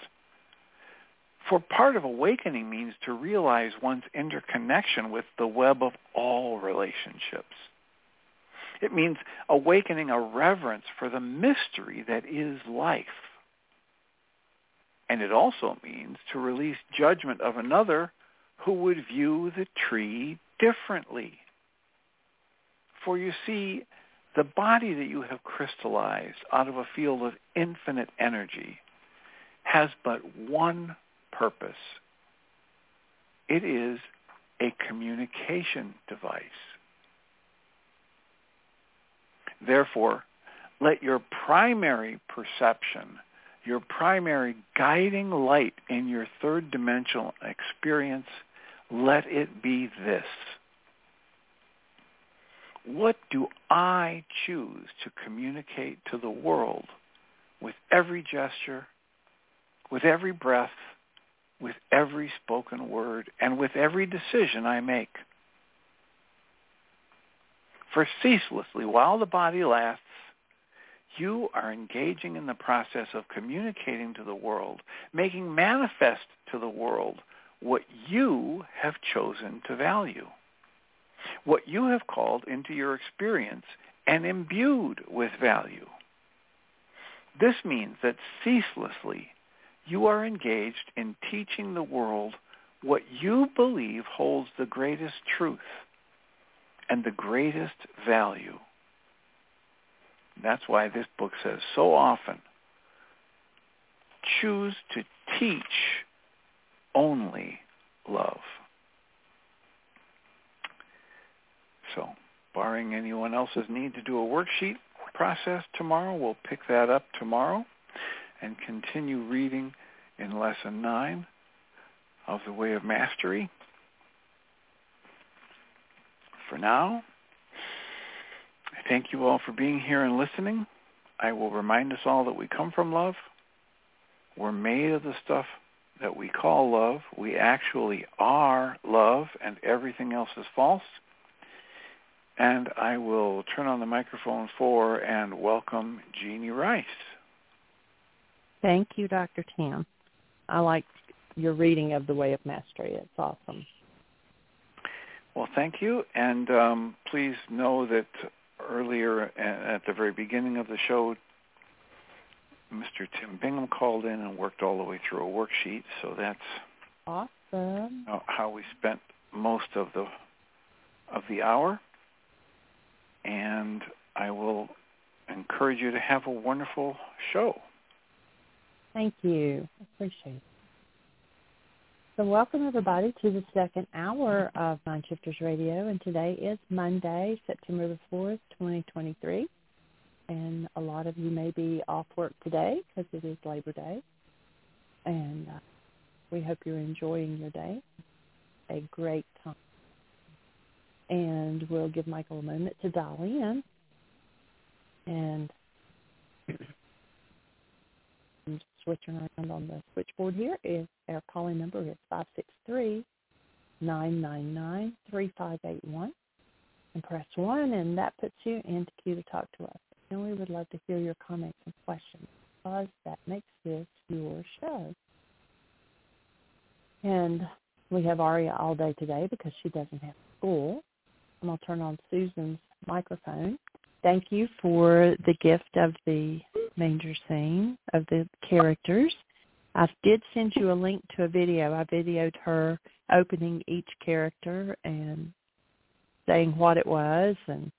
For part of awakening means to realize one's interconnection with the web of all relationships. It means awakening a reverence for the mystery that is life. And it also means to release judgment of another who would view the tree differently. For you see, the body that you have crystallized out of a field of infinite energy has but one purpose. It is a communication device. Therefore, let your primary perception, your primary guiding light in your third dimensional experience, let it be this. What do I choose to communicate to the world with every gesture, with every breath, with every spoken word, and with every decision I make? For ceaselessly, while the body lasts, you are engaging in the process of communicating to the world, making manifest to the world what you have chosen to value, what you have called into your experience and imbued with value. This means that ceaselessly you are engaged in teaching the world what you believe holds the greatest truth and the greatest value. That's why this book says so often, choose to teach only love. So, barring anyone else's need to do a worksheet process tomorrow, we'll pick that up tomorrow and continue reading in Lesson 9 of The Way of Mastery. For now, I thank you all for being here and listening. I will remind us all that we come from love. We're made of the stuff that we call love. We actually are love, and everything else is false. And I will turn on the microphone for and welcome Jeanie Ryce. Thank you, Dr. Tam. I like your reading of The Way of Mastery. It's awesome. Well, thank you. And um, please know that earlier at the very beginning of the show, Mr. Tim Bingham called in and worked all the way through a worksheet. So that's awesome. How we spent most of the of the hour, and I will encourage you to have a wonderful show. Thank you. I appreciate it. So welcome everybody to the second hour of Mind Shifters Radio, and today is Monday, September the 4th, 2023. And a lot of you may be off work today because it is Labor Day. And uh, we hope you're enjoying your day. A great time. And we'll give Michael a moment to dial in. And switching around on the switchboard here is our calling number is five six three nine nine nine three five eight one, and press one, and that puts you into queue to talk to us. And we would love to hear your comments and questions because that makes this your show. And we have Aria all day today because she doesn't have school. I'm going to turn on Susan's microphone thank you for the gift of the manger scene of the characters. I did send you a link to a video. I videoed her opening each character and saying what it was and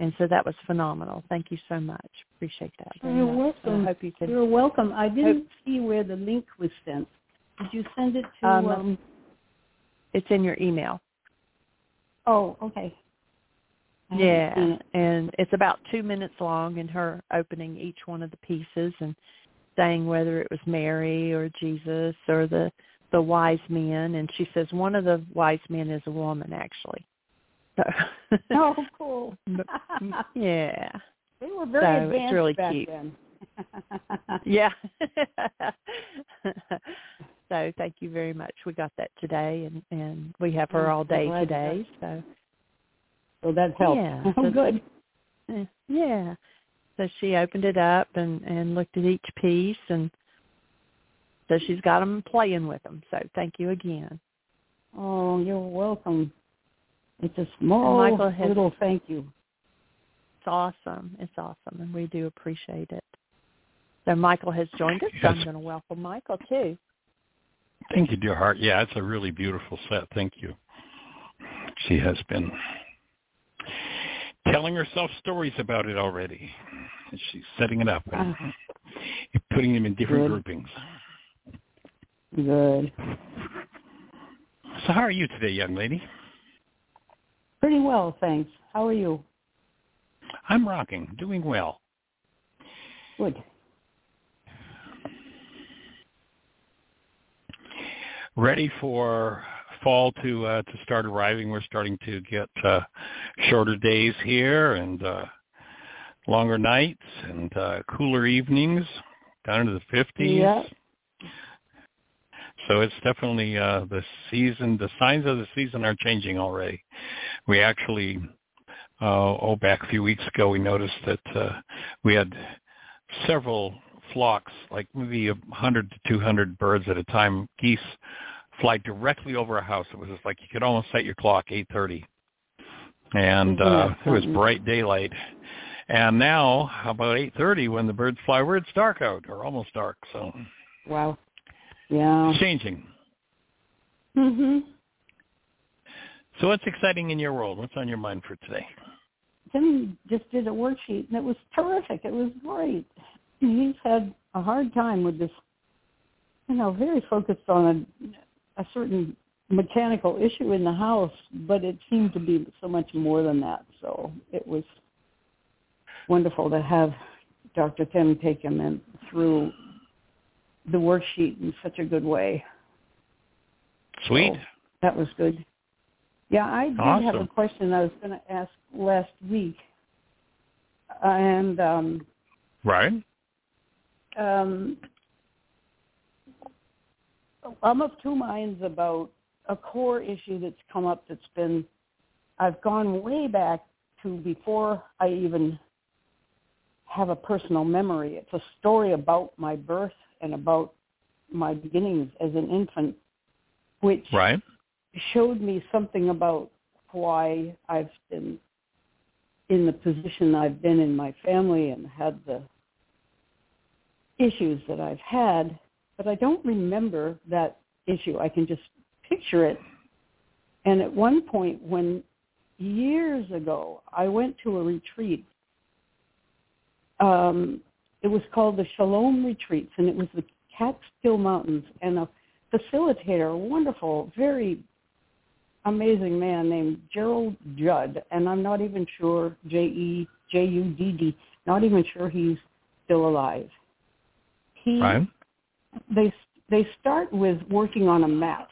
and so that was phenomenal. Thank you so much. Appreciate that. You're much. welcome. I hope you You're welcome. I didn't hope... see where the link was sent. Did you send it to? Um, um... It's in your email. Oh, okay. Yeah, it. and it's about two minutes long, and her opening each one of the pieces and saying whether it was Mary or Jesus or the the wise men, and she says one of the wise men is a woman, actually. So. oh, cool. yeah. They were very so advanced it's really back cute. then. yeah. so thank you very much. We got that today, and and we have her all day today. So. So that helped. Yeah. Oh, so, good. Eh, yeah. So she opened it up and and looked at each piece, and so she's got them playing with them. So thank you again. Oh, you're welcome. It's a small has, little thank you. It's awesome. It's awesome, and we do appreciate it. So Michael has joined us. So I'm going to welcome Michael too. Thank you, dear heart. Yeah, it's a really beautiful set. Thank you. She has been telling herself stories about it already. She's setting it up and uh-huh. putting them in different Good. groupings. Good. So how are you today, young lady? Pretty well, thanks. How are you? I'm rocking, doing well. Good. Ready for fall to uh, to start arriving. We're starting to get uh, shorter days here and uh, longer nights and uh, cooler evenings down into the fifties. Yeah. So it's definitely uh, the season. The signs of the season are changing already. We actually, uh, oh, back a few weeks ago, we noticed that uh, we had several flocks, like maybe a hundred to two hundred birds at a time, geese fly directly over a house. It was just like you could almost set your clock eight thirty, and uh, it was bright daylight. And now about eight thirty, when the birds fly over, it's dark out or almost dark. So wow, yeah, it's changing. Mhm. So what's exciting in your world? What's on your mind for today? Tim just did a worksheet and it was terrific. It was great. He's had a hard time with this, you know, very focused on a, a certain mechanical issue in the house, but it seemed to be so much more than that. So it was wonderful to have Dr. Tim take him in through the worksheet in such a good way. Sweet. So that was good. Yeah, I did awesome. have a question I was going to ask last week, and um, right. Um, I'm of two minds about a core issue that's come up that's been I've gone way back to before I even have a personal memory. It's a story about my birth and about my beginnings as an infant, which right showed me something about why I've been in the position I've been in my family and had the issues that I've had, but I don't remember that issue. I can just picture it. And at one point when years ago I went to a retreat, um, it was called the Shalom Retreats, and it was the Catskill Mountains, and a facilitator, a wonderful, very amazing man named Gerald Judd, and I'm not even sure J E J U D D, not even sure he's still alive. He right. they they start with working on a mat,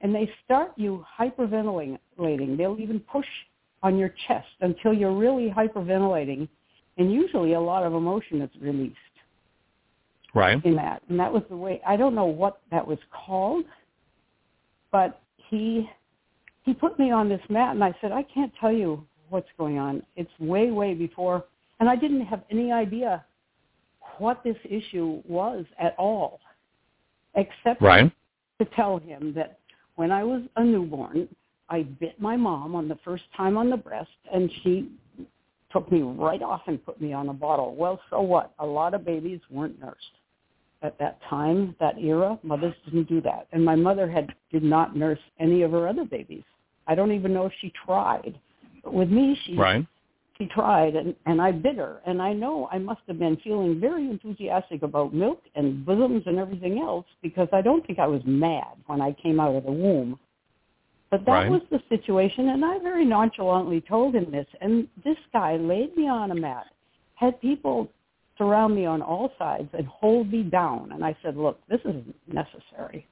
and they start you hyperventilating. They'll even push on your chest until you're really hyperventilating, and usually a lot of emotion is released. Right. In that, and that was the way. I don't know what that was called, but he he put me on this mat and I said, I can't tell you what's going on. It's way, way before. And I didn't have any idea what this issue was at all, except right. to tell him that when I was a newborn, I bit my mom on the first time on the breast and she took me right off and put me on a bottle. Well, so what? A lot of babies weren't nursed at that time, that era. Mothers didn't do that, and my mother had did not nurse any of her other babies. I don't even know if she tried. But with me, she right. she tried, and and I bit her, and I know I must have been feeling very enthusiastic about milk and bosoms and everything else because I don't think I was mad when I came out of the womb. But that Right. was the situation, and I very nonchalantly told him this. And this guy laid me on a mat, had people surround me on all sides and hold me down. And I said, look, this isn't necessary.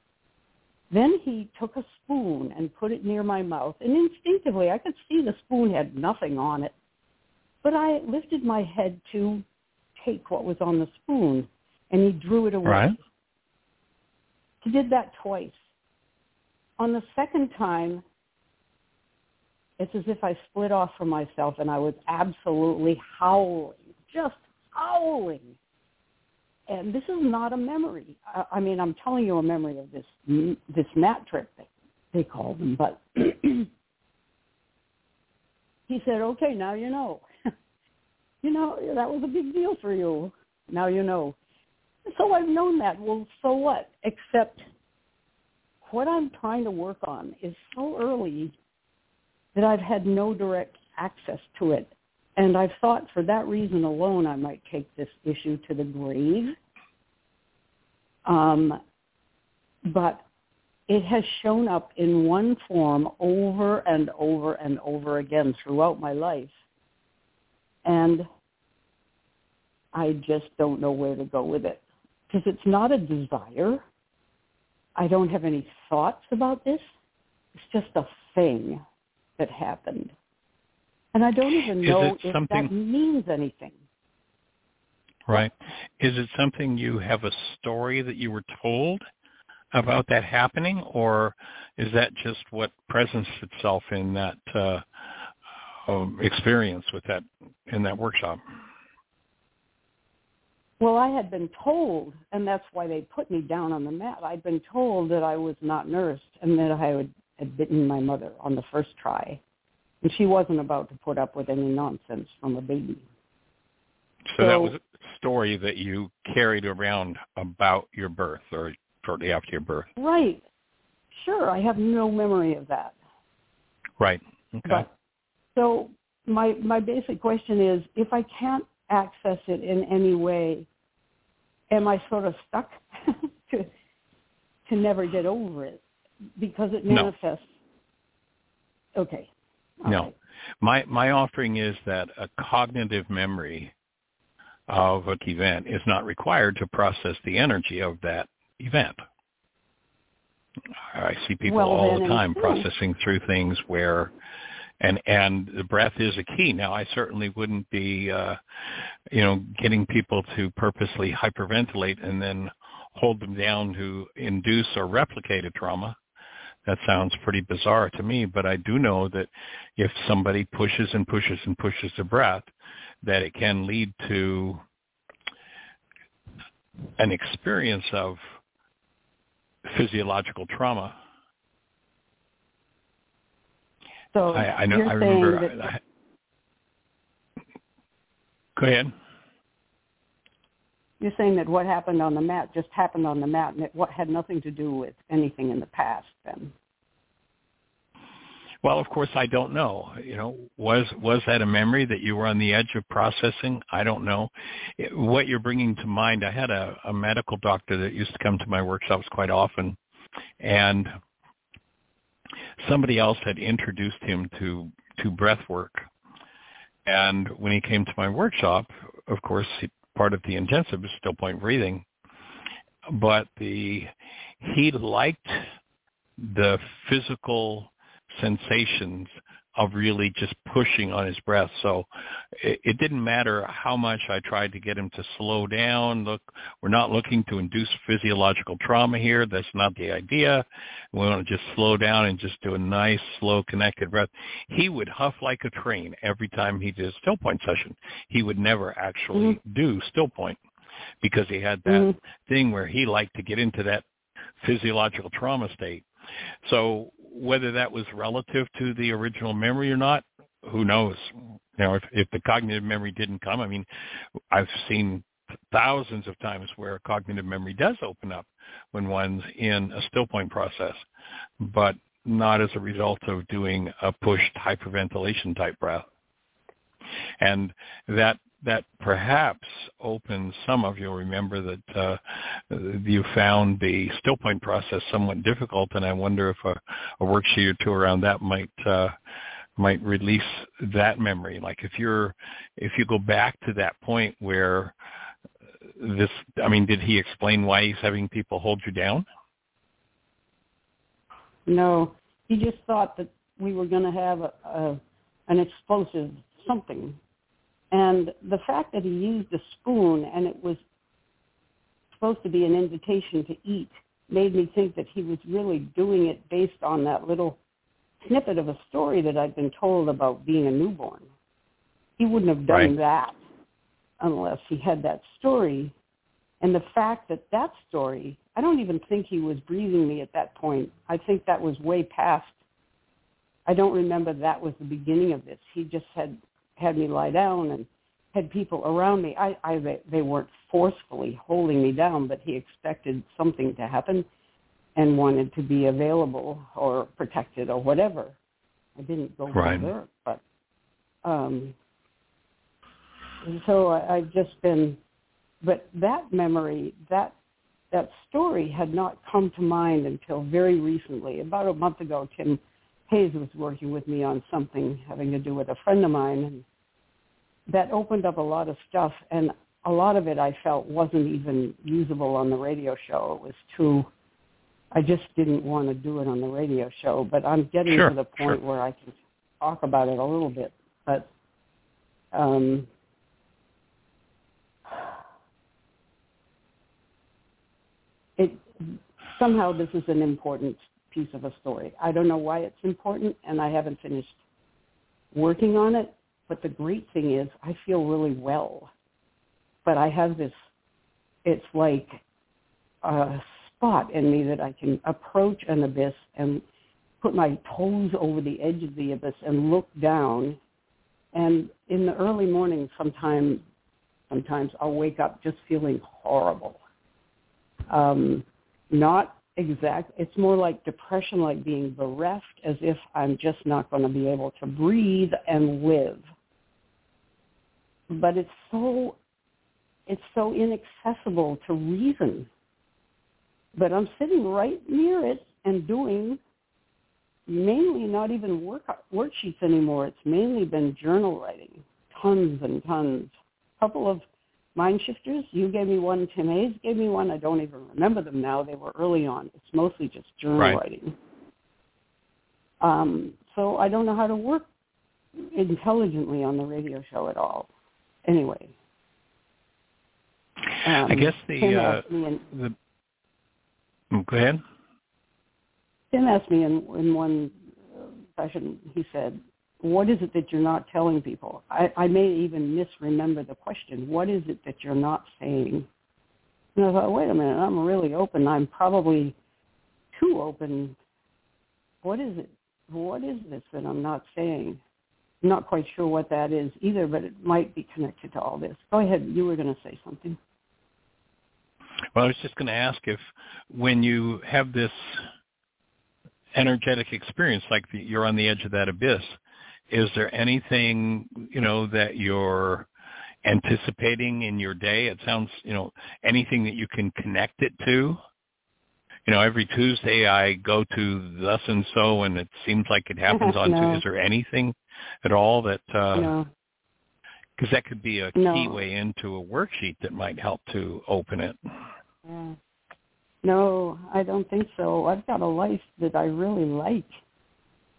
Then he took a spoon and put it near my mouth, and instinctively I could see the spoon had nothing on it. But I lifted my head to take what was on the spoon, and he drew it away. Right. He did that twice. On the second time, it's as if I split off from myself and I was absolutely howling, just howling. And this is not a memory. I, I mean, I'm telling you a memory of this this mat trip they, they call them. But he said, "Okay, now you know. you know that was a big deal for you. Now you know." So I've known that. Well, so what? Except what I'm trying to work on is so early that I've had no direct access to it. And I've thought for that reason alone I might take this issue to the grave. Um, but it has shown up in one form over and over and over again throughout my life. And I just don't know where to go with it. Because it's not a desire. I don't have any thoughts about this. It's just a thing that happened. And I don't even know if that means anything. Right. Is it something you have a story that you were told about that happening, or is that just what presents itself in that uh, um, experience with that in that workshop? Well, I had been told, and that's why they put me down on the mat. I'd been told that I was not nursed and that I had, had bitten my mother on the first try. And she wasn't about to put up with any nonsense from a baby. So, that was a story that you carried around about your birth or shortly after your birth. Right. Sure, I have no memory of that. Right. Okay. But so my my basic question is if I can't access it in any way, am I sort of stuck to to never get over it because it No. manifests? Okay. All No. right. My my offering is that a cognitive memory of an event is not required to process the energy of that event. I see people Well, all the time processing through things where and and the breath is a key. Now I certainly wouldn't be uh you know getting people to purposely hyperventilate and then hold them down to induce or replicate a trauma. That sounds pretty bizarre to me, but I do know that if somebody pushes and pushes and pushes the breath, that it can lead to an experience of physiological trauma. So I, I know. you're I saying remember. that I, go ahead. you're saying that what happened on the mat just happened on the mat, and it what had nothing to do with anything in the past. Then Well, of course, I don't know. You know, was was that a memory that you were on the edge of processing? I don't know. It- what you're bringing to mind, I had a, a medical doctor that used to come to my workshops quite often, and somebody else had introduced him to to breath work. And when he came to my workshop, of course, he, part of the intensive is still point breathing, but the he liked the physical sensations of really just pushing on his breath. So it, it didn't matter how much I tried to get him to slow down. Look, we're not looking to induce physiological trauma here. That's not the idea. We want to just slow down and just do a nice, slow, connected breath. He would huff like a train every time he did a still point session. He would never actually do still point because he had that Mhm. thing where he liked to get into that physiological trauma state. So whether that was relative to the original memory or not, who knows? You if, if the cognitive memory didn't come, I mean, I've seen thousands of times where cognitive memory does open up when one's in a still point process, but not as a result of doing a pushed hyperventilation type breath. And that that perhaps opens some of you'll remember that uh, you found the still point process somewhat difficult and I wonder if a, a worksheet or two around that might uh, might release that memory. Like if you're if you go back to that point where this I mean, did he explain why he's having people hold you down? No. He just thought that we were going to have a, a an explosive something. And the fact that he used a spoon and it was supposed to be an invitation to eat made me think that he was really doing it based on that little snippet of a story that I'd been told about being a newborn. He wouldn't have done right. that unless he had that story. And the fact that that story, I don't even think he was breathing me at that point. I think that was way past. I don't remember that was the beginning of this. He just had had me lie down and had people around me. I, I they weren't forcefully holding me down, but he expected something to happen and wanted to be available or protected or whatever. I didn't go right. there, but um, so I, I've just been. But that memory, that that story had not come to mind until very recently. About a month ago, Tim Hayes was working with me on something having to do with a friend of mine, and that opened up a lot of stuff. And a lot of it I felt wasn't even usable on the radio show. It was too I just didn't want to do it on the radio show, but I'm getting sure, to the point sure. where I can talk about it a little bit. But um, it somehow this is an important piece of a story. I don't know why it's important, and I haven't finished working on it. But the great thing is, I feel really well. But I have this. It's like a spot in me that I can approach an abyss and put my toes over the edge of the abyss and look down. And in the early morning, sometimes, sometimes I'll wake up just feeling horrible. Um, not exact. It's more like depression, like being bereft, as if I'm just not going to be able to breathe and live. But it's so, it's so inaccessible to reason but I'm sitting right near it and doing mainly not even work worksheets anymore. It's mainly been journal writing, tons and tons. A couple of mind shifters. You gave me one. Tim Hayes gave me one. I don't even remember them now. They were early on. It's mostly just journal right. writing. Um, so I don't know how to work intelligently on the radio show at all. Anyway. Um, I guess the uh, in- the Mm, Go ahead. Tim asked me in, in one session, he said, what is it that you're not telling people? I, I may even misremember the question. What is it that you're not saying? And I thought, wait a minute, I'm really open. I'm probably too open. What is it? What is this that I'm not saying? I'm not quite sure what that is either, but it might be connected to all this. Go ahead. You were going to say something. Well, I was just going to ask if when you have this energetic experience, like the, you're on the edge of that abyss, is there anything, you know, that you're anticipating in your day? It sounds, you know, anything that you can connect it to? You know, every Tuesday I go to thus and so, and it seems like it happens on no. Tuesday. Is there anything at all that uh, no. because that could be a No. key way into a worksheet that might help to open it. Yeah. No, I don't think so. I've got a life that I really like.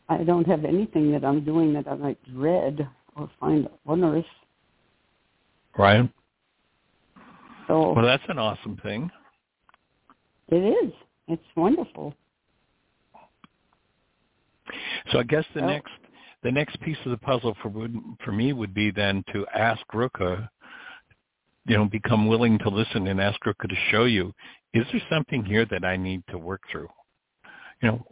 I don't have anything that I'm doing that I might dread or find onerous. Right. So Well, that's an awesome thing. it is. It's wonderful. So I guess the Oh. next the next piece of the puzzle for for me would be then to ask Rukha, you know, become willing to listen and ask Rukha to show you, is there something here that I need to work through? you know,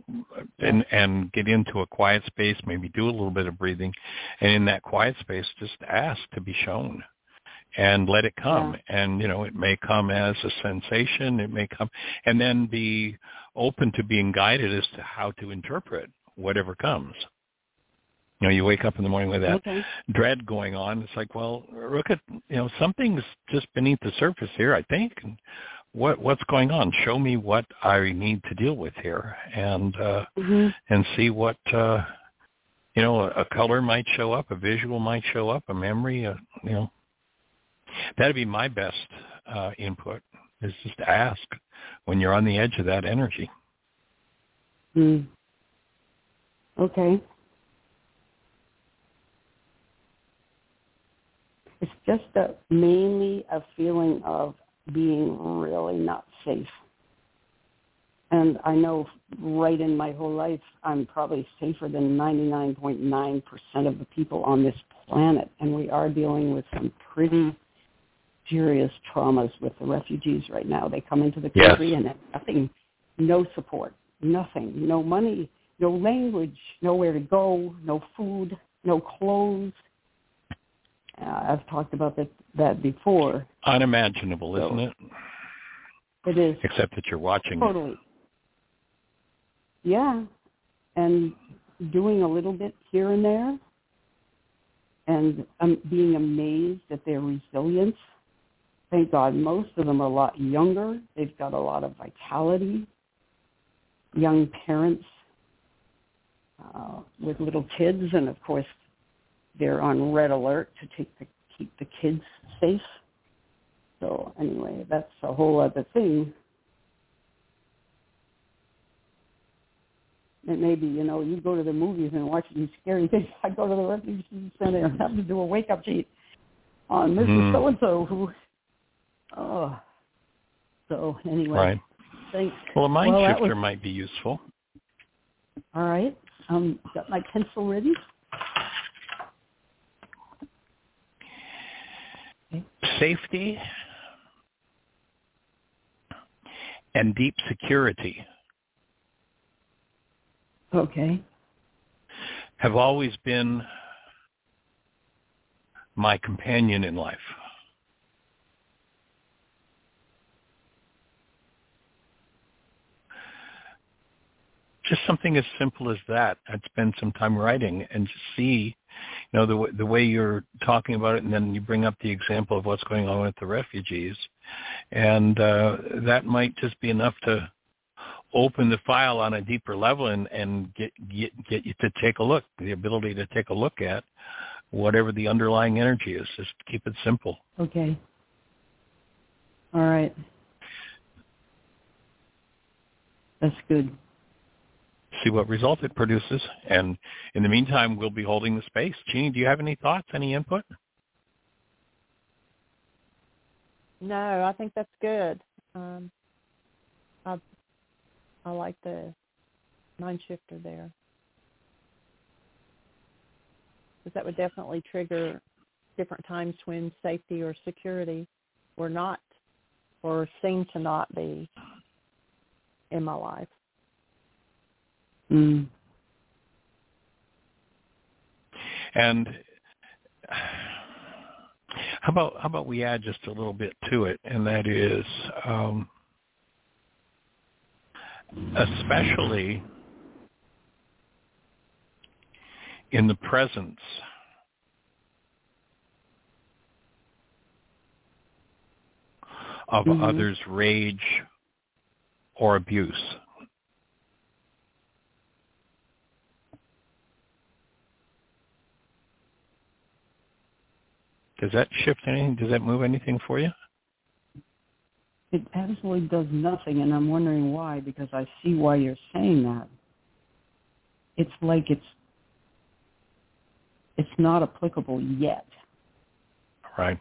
and and get into a quiet space, maybe do a little bit of breathing, and in that quiet space, just ask to be shown, and let it come. Yeah. And you know, it may come as a sensation, it may come, and then be open to being guided as to how to interpret whatever comes. You know, you wake up in the morning with that okay. dread going on. It's like, well, look at, you know, something's just beneath the surface here, I think. And what what's going on? Show me what I need to deal with here, and uh, mm-hmm. and see what uh, you know. A, a color might show up, a visual might show up, a memory. A, you know, that'd be my best uh, input. Is just to ask when you're on the edge of that energy. Mm. Okay. It's just a, mainly a feeling of being really not safe. And I know right in my whole life, I'm probably safer than 99.9% of the people on this planet. And we are dealing with some pretty serious traumas with the refugees right now. They come into the country yes. and have nothing, no support, nothing, no money, no language, nowhere to go, no food, no clothes, uh, I've talked about that that before. Unimaginable, so, isn't it? It is. Except that you're watching totally. It. Yeah, and doing a little bit here and there, and um, being amazed at their resilience. Thank God, most of them are a lot younger. They've got a lot of vitality. Young parents uh, with little kids, and of course, they're on red alert to take the, keep the kids safe. So anyway, that's a whole other thing. It may be, you know, you go to the movies and watch these scary things. I go to the refugee center and have to do a wake-up sheet on Mrs. Mm. So-and-so who, oh. So anyway. Right. Thanks. Well, a mind well, shifter was, might be useful. All right. Um, got my pencil ready. Safety and deep security. Okay. Have always been my companion in life. Just something as simple as that. I'd spend some time writing and just see you know the the way you're talking about it, and then you bring up the example of what's going on with the refugees, and uh, that might just be enough to open the file on a deeper level and and get get get you to take a look, the ability to take a look at whatever the underlying energy is. Just keep it simple. Okay. All right. That's good see what result it produces. And in the meantime, we'll be holding the space. Jeanie, do you have any thoughts, any input? No, I think that's good. Um, I I like the mind shifter there because that would definitely trigger different times when safety or security were not or seem to not be in my life. Mm. And how about how about we add just a little bit to it, and that is um, especially in the presence of mm-hmm. others' rage or abuse. Does that shift anything? Does that move anything for you? It absolutely does nothing, and I'm wondering why, because I see why you're saying that. It's like it's it's not applicable yet. Right.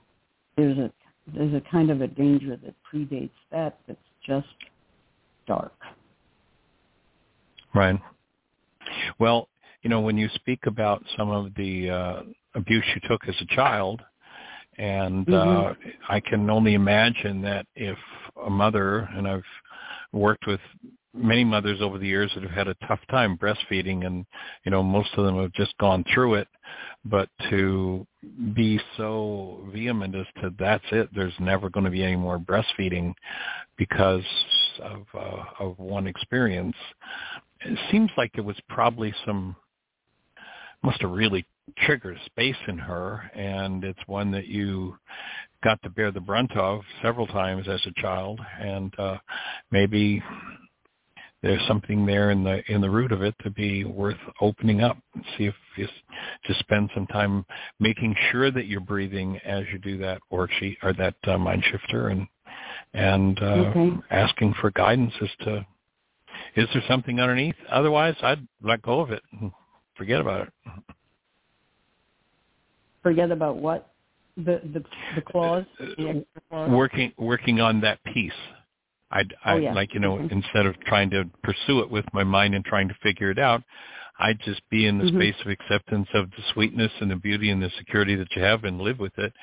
There's a there's a kind of a danger that predates that that's just dark. Right. Well, you know, when you speak about some of the uh, abuse you took as a child, and mm-hmm. uh, I can only imagine that if a mother, and I've worked with many mothers over the years that have had a tough time breastfeeding and you know most of them have just gone through it but to be so vehement as to that's it there's never going to be any more breastfeeding because of uh, of one experience it seems like it was probably some must have really triggered a space in her and it's one that you got to bear the brunt of several times as a child and uh maybe there's something there in the in the root of it to be worth opening up. And see if you just spend some time making sure that you're breathing as you do that worksheet or that uh, mind shifter and and uh, okay. asking for guidance as to is there something underneath? Otherwise i'd let go of it and forget about it forget about what the the, the clause, the clause? working working on that piece I'd, I'd oh, yeah. like, you know, mm-hmm. instead of trying to pursue it with my mind and trying to figure it out, I'd just be in the mm-hmm. space of acceptance of the sweetness and the beauty and the security that you have and live with it.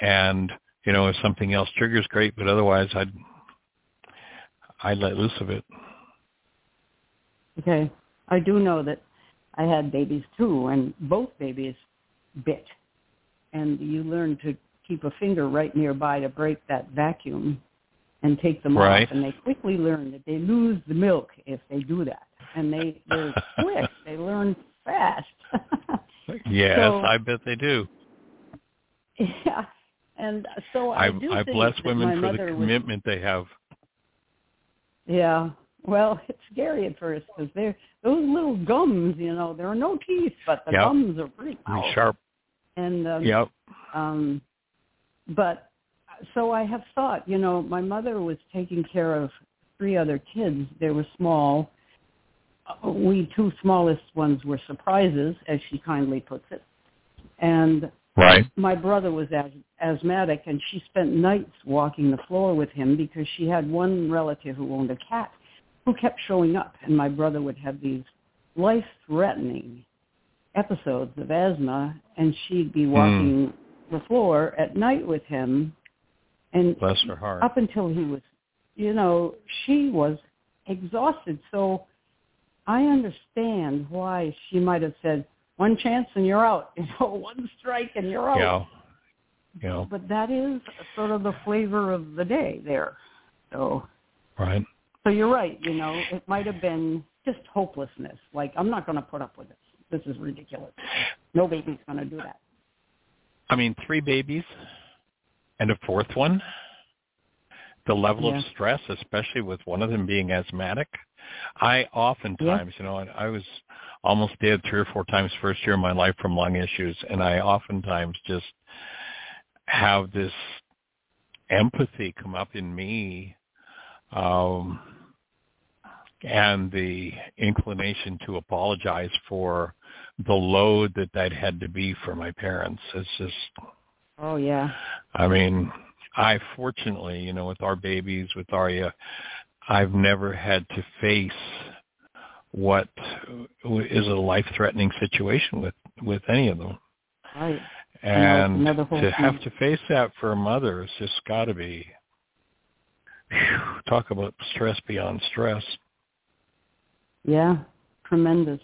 And, you know, if something else triggers, great, but otherwise I'd, I'd let loose of it. Okay. I do know that I had babies too, and both babies bit. And you learn to keep a finger right nearby to break that vacuum and take them right. off. And they quickly learn that they lose the milk if they do that. And they, they're quick. They learn fast. yes, so, I bet they do. Yeah. And so I, I do I think bless women for the commitment was, they have. Yeah. Well, it's scary at first because they're those little gums. You know, there are no teeth, but the yep. gums are pretty powerful. sharp. And um, yep. Um, but so I have thought, you know, my mother was taking care of three other kids. They were small. Uh, we two smallest ones were surprises, as she kindly puts it. And right. my brother was as- asthmatic, and she spent nights walking the floor with him because she had one relative who owned a cat who kept showing up, and my brother would have these life-threatening episodes of asthma, and she'd be walking mm. the floor at night with him and bless her heart. Up until he was, you know, she was exhausted. So I understand why she might have said, one chance and you're out. You know, one strike and you're out. Yeah. Yeah. But that is sort of the flavor of the day there. So. Right. So you're right. You know, it might have been just hopelessness. Like I'm not going to put up with this. This is ridiculous. No baby's going to do that. I mean, three babies and a fourth one, the level yeah. of stress, especially with one of them being asthmatic. I oftentimes, yeah. you know, I was almost dead three or four times first year of my life from lung issues, and I oftentimes just have this empathy come up in me um, and the inclination to apologize for the load that that had to be for my parents. It's just Oh yeah. I mean, I fortunately, you know, with our babies, with Arya, I've never had to face what is a life-threatening situation with with any of them. Right. And to have to face that for a mother has just got to be whew, talk about stress beyond stress. Yeah, tremendous.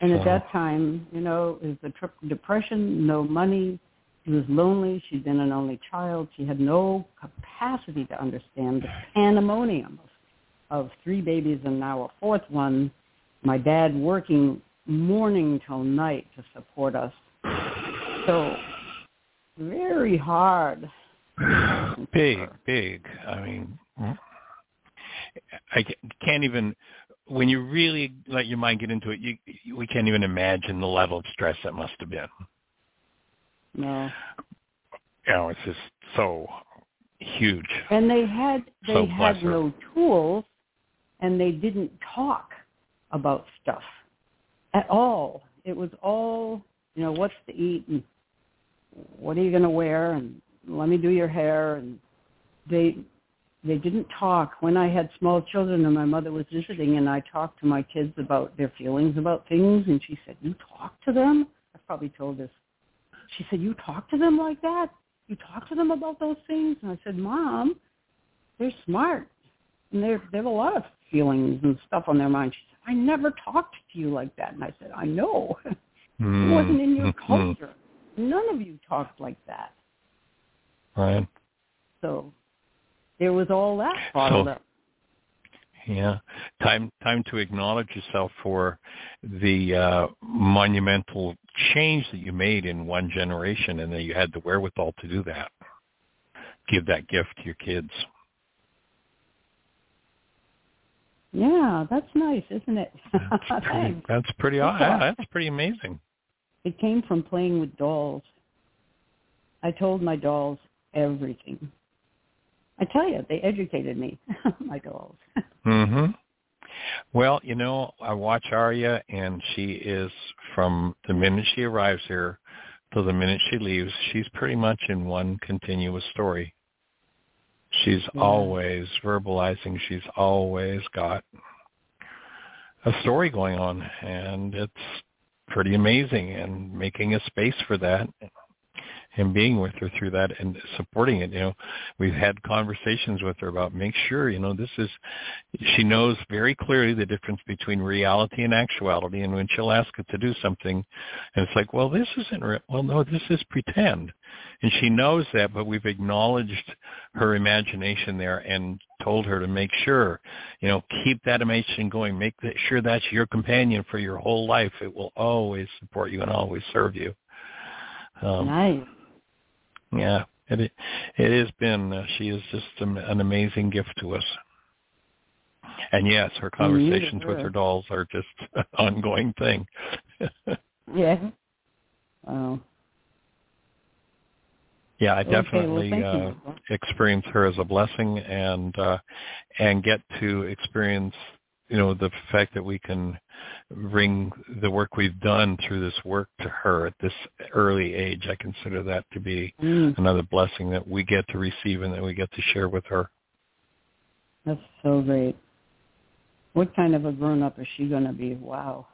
And so. at that time, you know, is the depression, no money, she was lonely. She'd been an only child. She had no capacity to understand the pandemonium of, of three babies and now a fourth one. My dad working morning till night to support us. So very hard. Big, big. I mean, I can't even. When you really let your mind get into it, you we can't even imagine the level of stress that must have been. No. You know, it's just so huge. And they had they so had no tools, and they didn't talk about stuff at all. It was all you know, what's to eat and what are you going to wear and let me do your hair and they they didn't talk when i had small children and my mother was visiting and i talked to my kids about their feelings about things and she said you talk to them i've probably told this she said, you talk to them like that? You talk to them about those things? And I said, Mom, they're smart. And there, there are a lot of feelings and stuff on their mind. She said, I never talked to you like that. And I said, I know. Mm. it wasn't in your culture. None of you talked like that. Right. So there was all that bottled So- up. Yeah. Time time to acknowledge yourself for the uh, monumental change that you made in one generation and that you had the wherewithal to do that. Give that gift to your kids. Yeah, that's nice, isn't it? That's pretty, that's pretty Yeah. that's pretty amazing. It came from playing with dolls. I told my dolls everything. I tell you, they educated me, my dolls. Mhm. Well, you know, I watch Arya and she is from the minute she arrives here to the minute she leaves, she's pretty much in one continuous story. She's Yeah. always verbalizing, she's always got a story going on and it's pretty amazing and making a space for that and being with her through that and supporting it. You know, we've had conversations with her about make sure, you know, this is she knows very clearly the difference between reality and actuality and when she'll ask it to do something and it's like, well, this isn't real. Well, no, this is pretend. And she knows that, but we've acknowledged her imagination there and told her to make sure, you know, keep that imagination going. Make that, sure that's your companion for your whole life. It will always support you and always serve you. Um, nice. Yeah, it it has been. Uh, she is just an, an amazing gift to us. And yes, her conversations with her. dolls are just an ongoing thing. Yeah. Wow. yeah, I Okay, well, definitely uh, experience her as a blessing and uh, and get to experience you know the fact that we can bring the work we've done through this work to her at this early age. I consider that to be Mm, another blessing that we get to receive and that we get to share with her. that's so great. What kind of a grown-up is she going to be? Wow.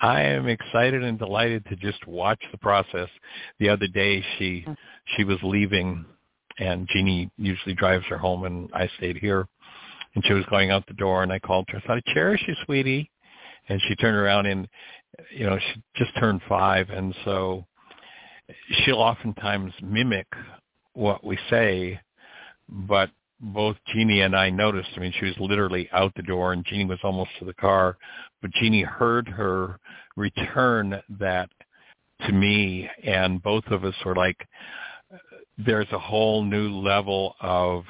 I am excited and delighted to just watch the process. The other day she she was leaving and Jeanie usually drives her home and I stayed here and she was going out the door and I called her. I said, I cherish you, sweetie. And she turned around and you know, she just turned five and so she'll oftentimes mimic what we say, but both Jeanie and I noticed. I mean, she was literally out the door, and Jeanie was almost to the car, but Jeanie heard her return that to me, and both of us were like, "There's a whole new level of."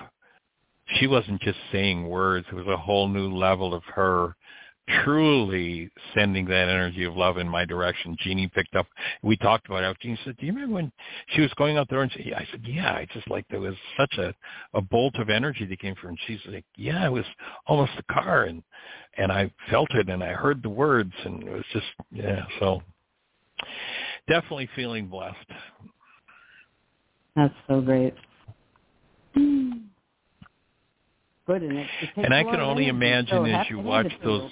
She wasn't just saying words; it was a whole new level of her truly sending that energy of love in my direction. Jeanie picked up. We talked about it. Jeanie said, "Do you remember when she was going out there?" And she, I said, "Yeah." I just like there was such a a bolt of energy that came from. her. And she's like, "Yeah, it was almost a car, and and I felt it, and I heard the words, and it was just yeah." So definitely feeling blessed. That's so great. Mm. Good, and it, it And I can only imagine as you watch those.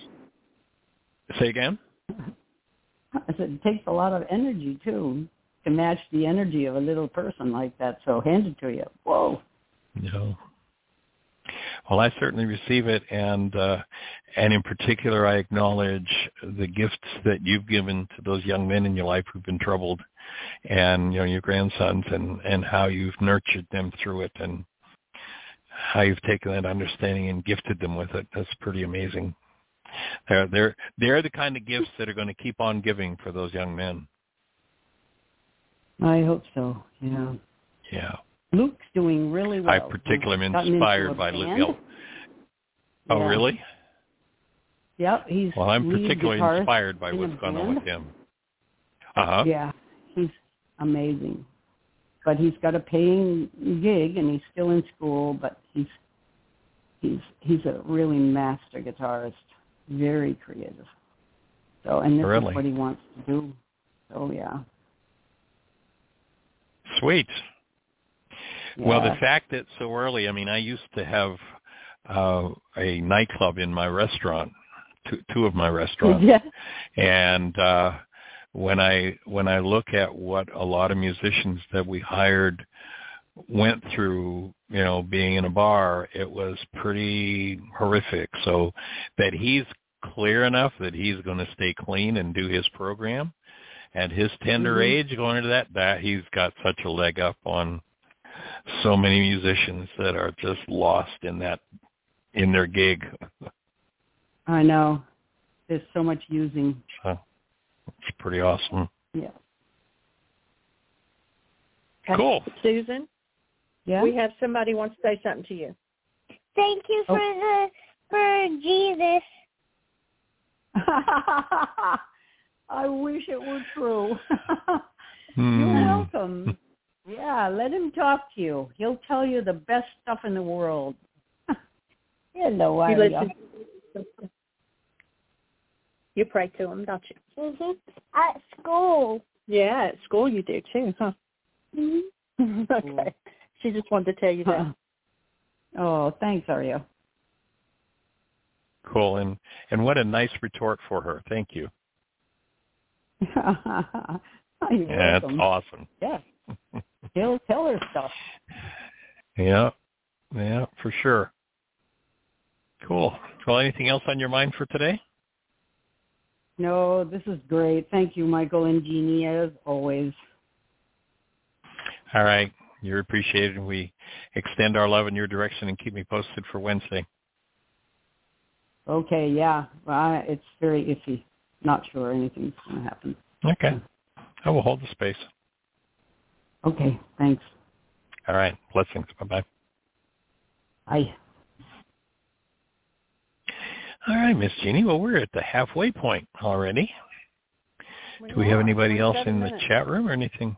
Say again. I said it takes a lot of energy too to match the energy of a little person like that. So hand it to you. Whoa. No. Well, I certainly receive it, and uh, and in particular, I acknowledge the gifts that you've given to those young men in your life who've been troubled, and you know your grandsons, and and how you've nurtured them through it, and how you've taken that understanding and gifted them with it. That's pretty amazing. They're they're they're the kind of gifts that are going to keep on giving for those young men. I hope so. Yeah. Yeah. Luke's doing really well. I particularly am inspired by Luke. Oh, Yeah. really? Yep, he's Well, I'm particularly inspired by what's going on with him. Uh huh. Yeah, he's amazing. But he's got a paying gig and he's still in school, but he's he's he's a really master guitarist, very creative. So and this Really? is what he wants to do. So yeah. Sweet. Well, the fact that so early, I mean, I used to have uh, a nightclub in my restaurant, two, two of my restaurants, yeah. and uh, when I when I look at what a lot of musicians that we hired went through, you know, being in a bar, it was pretty horrific. So that he's clear enough that he's going to stay clean and do his program at his tender mm-hmm. age going into that, that he's got such a leg up on so many musicians that are just lost in that in their gig. I know. There's so much using. So it's pretty awesome. Yeah. Cool. Susan? Yeah. We have somebody wants to say something to you. Thank you for oh. the for Jesus. I wish it were true. hmm. You're welcome. Yeah, let him talk to you. He'll tell you the best stuff in the world. you know I you, you pray to them, don't you? Mhm. At school. Yeah, at school you do too, huh? Mhm. okay. She just wanted to tell you that. Oh, thanks, Aria. Cool, and and what a nice retort for her. Thank you. yeah, that's awesome. Yeah, he'll tell her stuff. Yeah, yeah, for sure. Cool. Well, anything else on your mind for today? No, this is great. Thank you, Michael and Jeanie, as always. All right. You're appreciated. We extend our love in your direction and keep me posted for Wednesday. Okay, yeah. Well, it's very iffy. Not sure anything's going to happen. Okay. I will hold the space. Okay, thanks. All right. Blessings. Bye-bye. Bye. All right, Miss Jeanie. Well, we're at the halfway point already. Do we have anybody else in the chat room or anything?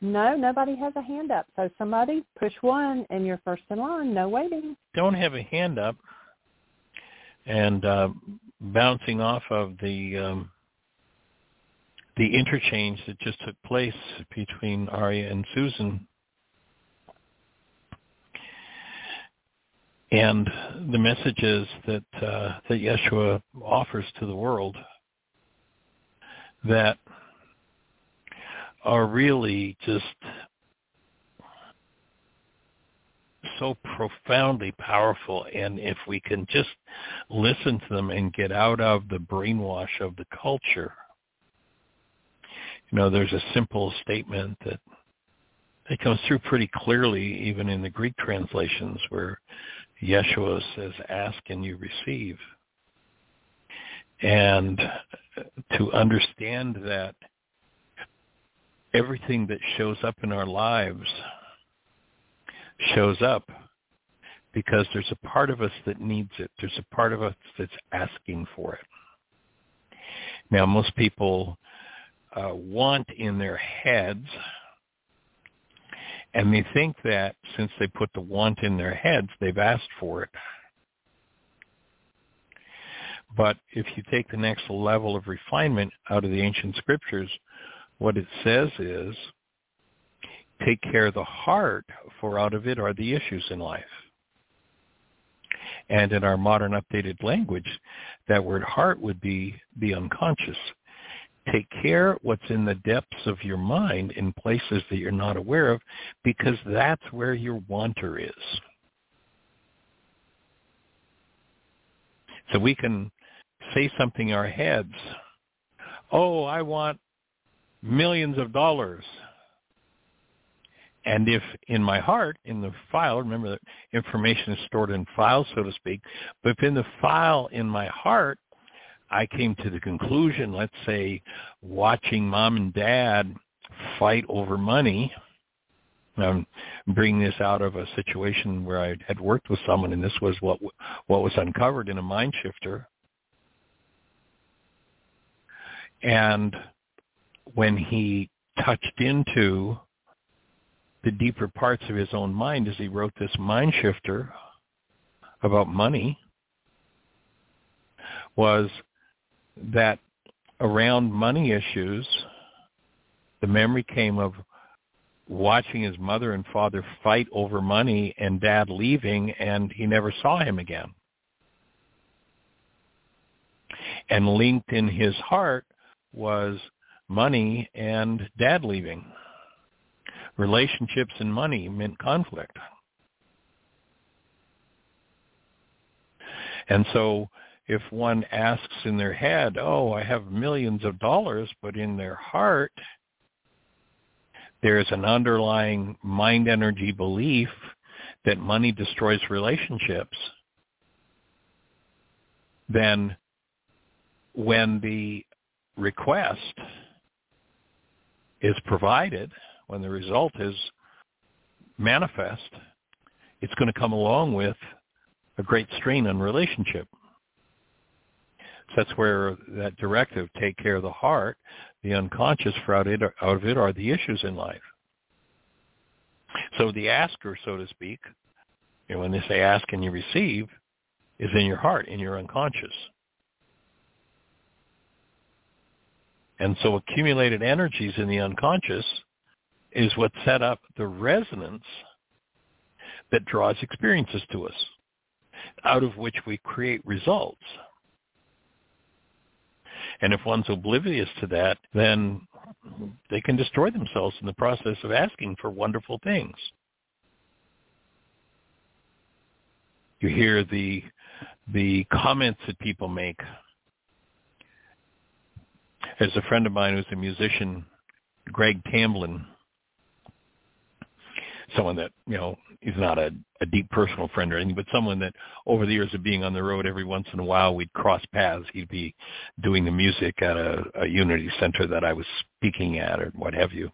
No, nobody has a hand up. So somebody push one and you're first in line. No waiting. Don't have a hand up. And uh, bouncing off of the um, the interchange that just took place between Aria and Susan, and the messages that uh, that Yeshua offers to the world that are really just so profoundly powerful. And if we can just listen to them and get out of the brainwash of the culture you know there's a simple statement that it comes through pretty clearly even in the Greek translations where Yeshua says ask and you receive and to understand that everything that shows up in our lives shows up because there's a part of us that needs it. There's a part of us that's asking for it. Now, most people uh, want in their heads, and they think that since they put the want in their heads, they've asked for it. But if you take the next level of refinement out of the ancient scriptures, what it says is, take care of the heart, for out of it are the issues in life. And in our modern updated language, that word heart would be the unconscious. Take care what's in the depths of your mind in places that you're not aware of because that's where your wanter is. So we can say something in our heads, oh, I want millions of dollars. And if in my heart, in the file, remember that information is stored in files, so to speak, but if in the file in my heart, I came to the conclusion, let's say, watching mom and dad fight over money, um, I'm bringing this out of a situation where I had worked with someone, and this was what what was uncovered in a mind shifter. And when he touched into the deeper parts of his own mind as he wrote this mind shifter about money was that around money issues, the memory came of watching his mother and father fight over money and dad leaving and he never saw him again. And linked in his heart was money and dad leaving. Relationships and money meant conflict. And so if one asks in their head, oh, I have millions of dollars, but in their heart, there's an underlying mind energy belief that money destroys relationships, then when the request is provided, when the result is manifest, it's going to come along with a great strain on relationship. That's where that directive, take care of the heart, the unconscious out of it are the issues in life. So the asker, so to speak, you know, when they say ask and you receive, is in your heart, in your unconscious. And so accumulated energies in the unconscious is what set up the resonance that draws experiences to us, out of which we create results. And if one's oblivious to that, then they can destroy themselves in the process of asking for wonderful things. You hear the the comments that people make. There's a friend of mine who's a musician, Greg Tamblyn, someone that you know he's not a, a deep personal friend or anything, but someone that over the years of being on the road, every once in a while we'd cross paths. He'd be doing the music at a, a Unity Center that I was speaking at, or what have you,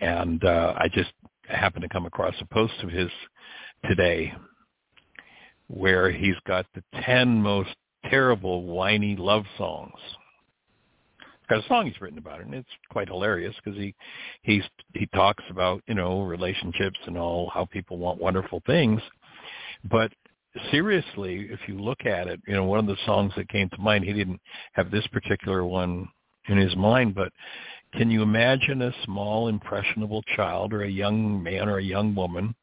and uh, I just happened to come across a post of his today where he's got the ten most terrible whiny love songs got a song he's written about it, and it's quite hilarious because he he's he talks about you know relationships and all how people want wonderful things, but seriously, if you look at it, you know one of the songs that came to mind, he didn't have this particular one in his mind, but can you imagine a small impressionable child or a young man or a young woman,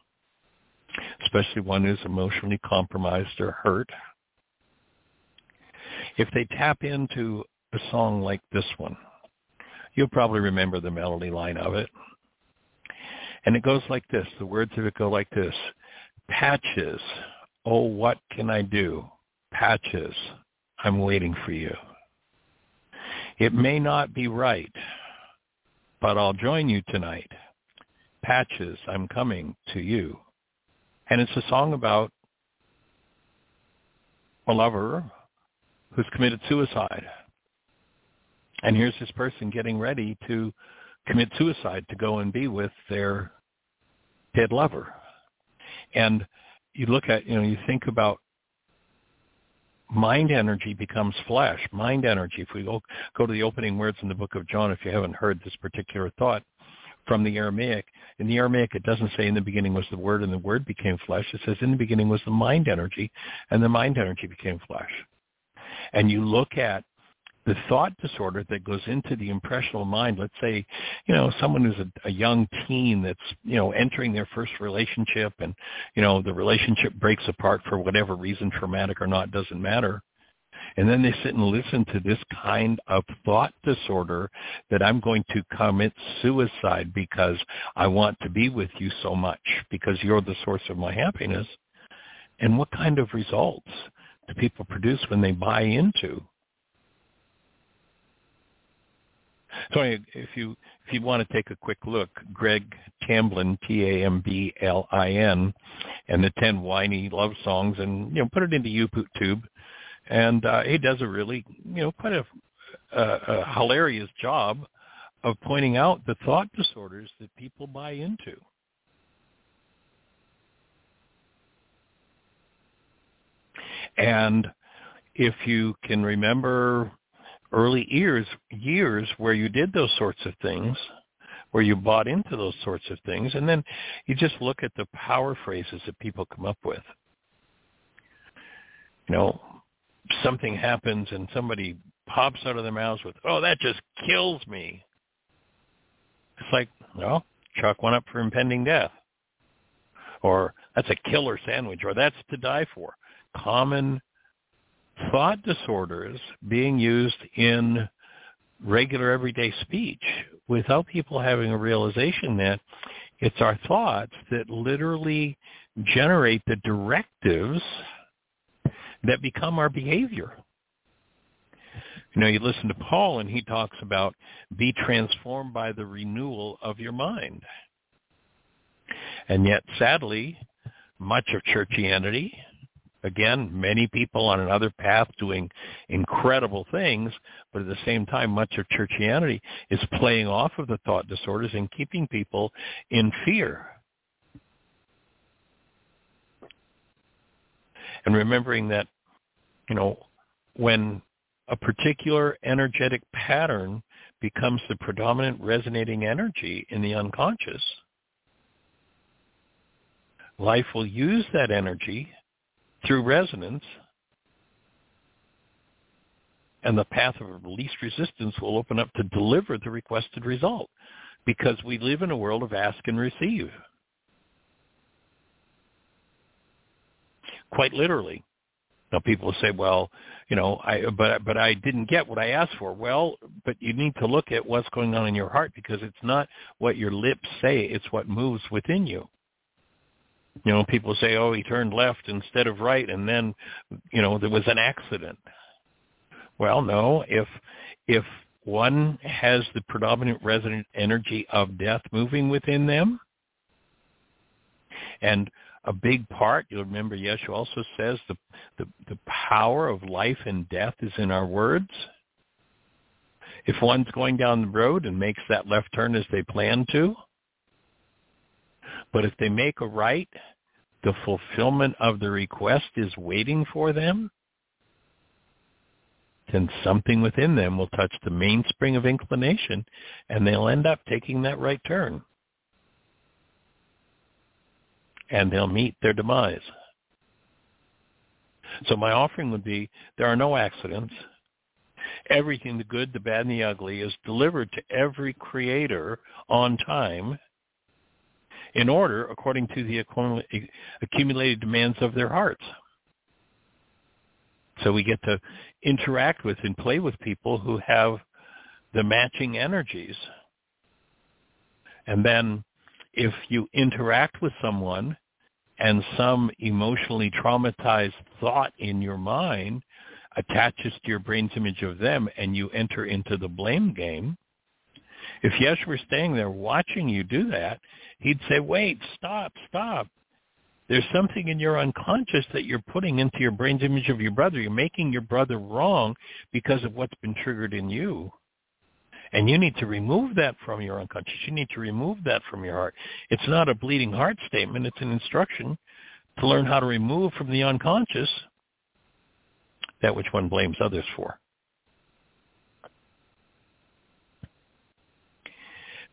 especially one who's emotionally compromised or hurt, if they tap into a song like this one. You'll probably remember the melody line of it. And it goes like this. The words of it go like this. Patches, oh, what can I do? Patches, I'm waiting for you. It may not be right, but I'll join you tonight. Patches, I'm coming to you. And it's a song about a lover who's committed suicide and here's this person getting ready to commit suicide to go and be with their dead lover. And you look at, you know, you think about mind energy becomes flesh. Mind energy, if we go, go to the opening words in the book of John, if you haven't heard this particular thought from the Aramaic, in the Aramaic it doesn't say in the beginning was the word and the word became flesh. It says in the beginning was the mind energy and the mind energy became flesh. And you look at the thought disorder that goes into the impressionable mind, let's say, you know, someone who's a, a young teen that's, you know, entering their first relationship and, you know, the relationship breaks apart for whatever reason, traumatic or not, doesn't matter. And then they sit and listen to this kind of thought disorder that I'm going to commit suicide because I want to be with you so much because you're the source of my happiness. And what kind of results do people produce when they buy into So if you if you want to take a quick look, Greg Tamblyn, T-A-M-B-L-I-N, and the ten whiny love songs, and you know put it into YouTube, tube and uh, he does a really you know quite a, a, a hilarious job of pointing out the thought disorders that people buy into. And if you can remember early years years where you did those sorts of things, where you bought into those sorts of things, and then you just look at the power phrases that people come up with. You know, something happens and somebody pops out of their mouths with, "Oh, that just kills me." It's like, well, chalk one up for impending death, or that's a killer sandwich, or that's to die for. Common thought disorders being used in regular everyday speech without people having a realization that it's our thoughts that literally generate the directives that become our behavior. You know, you listen to Paul and he talks about be transformed by the renewal of your mind. And yet, sadly, much of churchianity, again, many people on another path doing incredible things, but at the same time, much of churchianity is playing off of the thought disorders and keeping people in fear. And remembering that, you know, when a particular energetic pattern becomes the predominant resonating energy in the unconscious, life will use that energy through resonance and the path of least resistance will open up to deliver the requested result because we live in a world of ask and receive. Quite literally. Now people say, well, you know, I but but I didn't get what I asked for. Well, but you need to look at what's going on in your heart because it's not what your lips say, it's what moves within you. You know, people say, "Oh, he turned left instead of right and then, you know, there was an accident." Well, no, if if one has the predominant resonant energy of death moving within them, and a big part. You'll remember Yeshua also says the, the, the power of life and death is in our words. If one's going down the road and makes that left turn as they plan to, but if they make a right, the fulfillment of the request is waiting for them, then something within them will touch the mainspring of inclination and they'll end up taking that right turn and they'll meet their demise. So my offering would be there are no accidents. Everything, the good, the bad, and the ugly, is delivered to every creator on time in order according to the accumulated demands of their hearts. So we get to interact with and play with people who have the matching energies. And then if you interact with someone and some emotionally traumatized thought in your mind attaches to your brain's image of them and you enter into the blame game, if Yeshua were staying there watching you do that, he'd say, wait, stop, stop. There's something in your unconscious that you're putting into your brain's image of your brother. You're making your brother wrong because of what's been triggered in you. And you need to remove that from your unconscious. You need to remove that from your heart. It's not a bleeding heart statement. It's an instruction to learn how to remove from the unconscious that which one blames others for.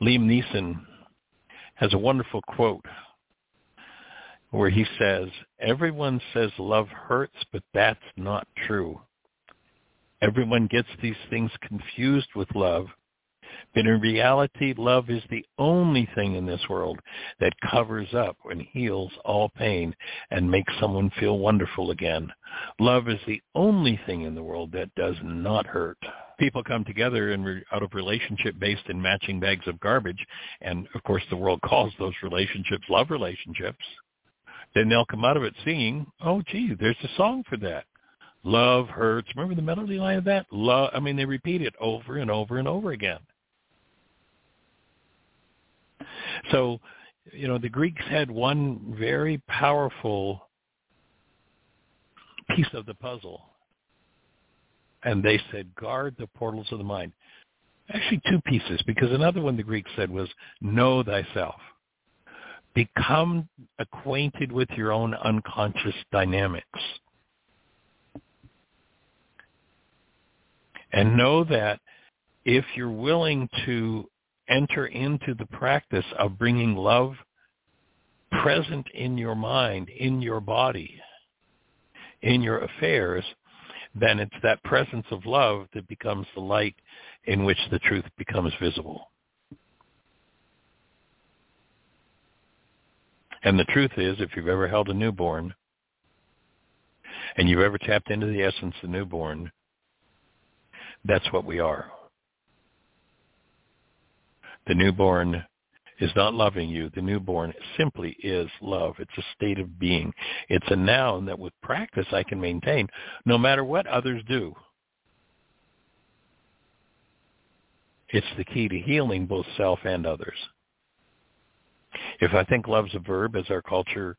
Liam Neeson has a wonderful quote where he says, everyone says love hurts, but that's not true. Everyone gets these things confused with love but in reality, love is the only thing in this world that covers up and heals all pain and makes someone feel wonderful again. Love is the only thing in the world that does not hurt. People come together in re- out of relationship based in matching bags of garbage, and of course the world calls those relationships love relationships. Then they'll come out of it singing, "Oh, gee, there's a song for that." Love hurts. Remember the melody line of that? Love. I mean, they repeat it over and over and over again. So, you know, the Greeks had one very powerful piece of the puzzle. And they said, guard the portals of the mind. Actually, two pieces, because another one the Greeks said was, know thyself. Become acquainted with your own unconscious dynamics. And know that if you're willing to enter into the practice of bringing love present in your mind, in your body, in your affairs, then it's that presence of love that becomes the light in which the truth becomes visible. And the truth is, if you've ever held a newborn and you've ever tapped into the essence of the newborn, that's what we are. The newborn is not loving you. The newborn simply is love. It's a state of being. It's a noun that with practice I can maintain no matter what others do. It's the key to healing both self and others. If I think love's a verb, as our culture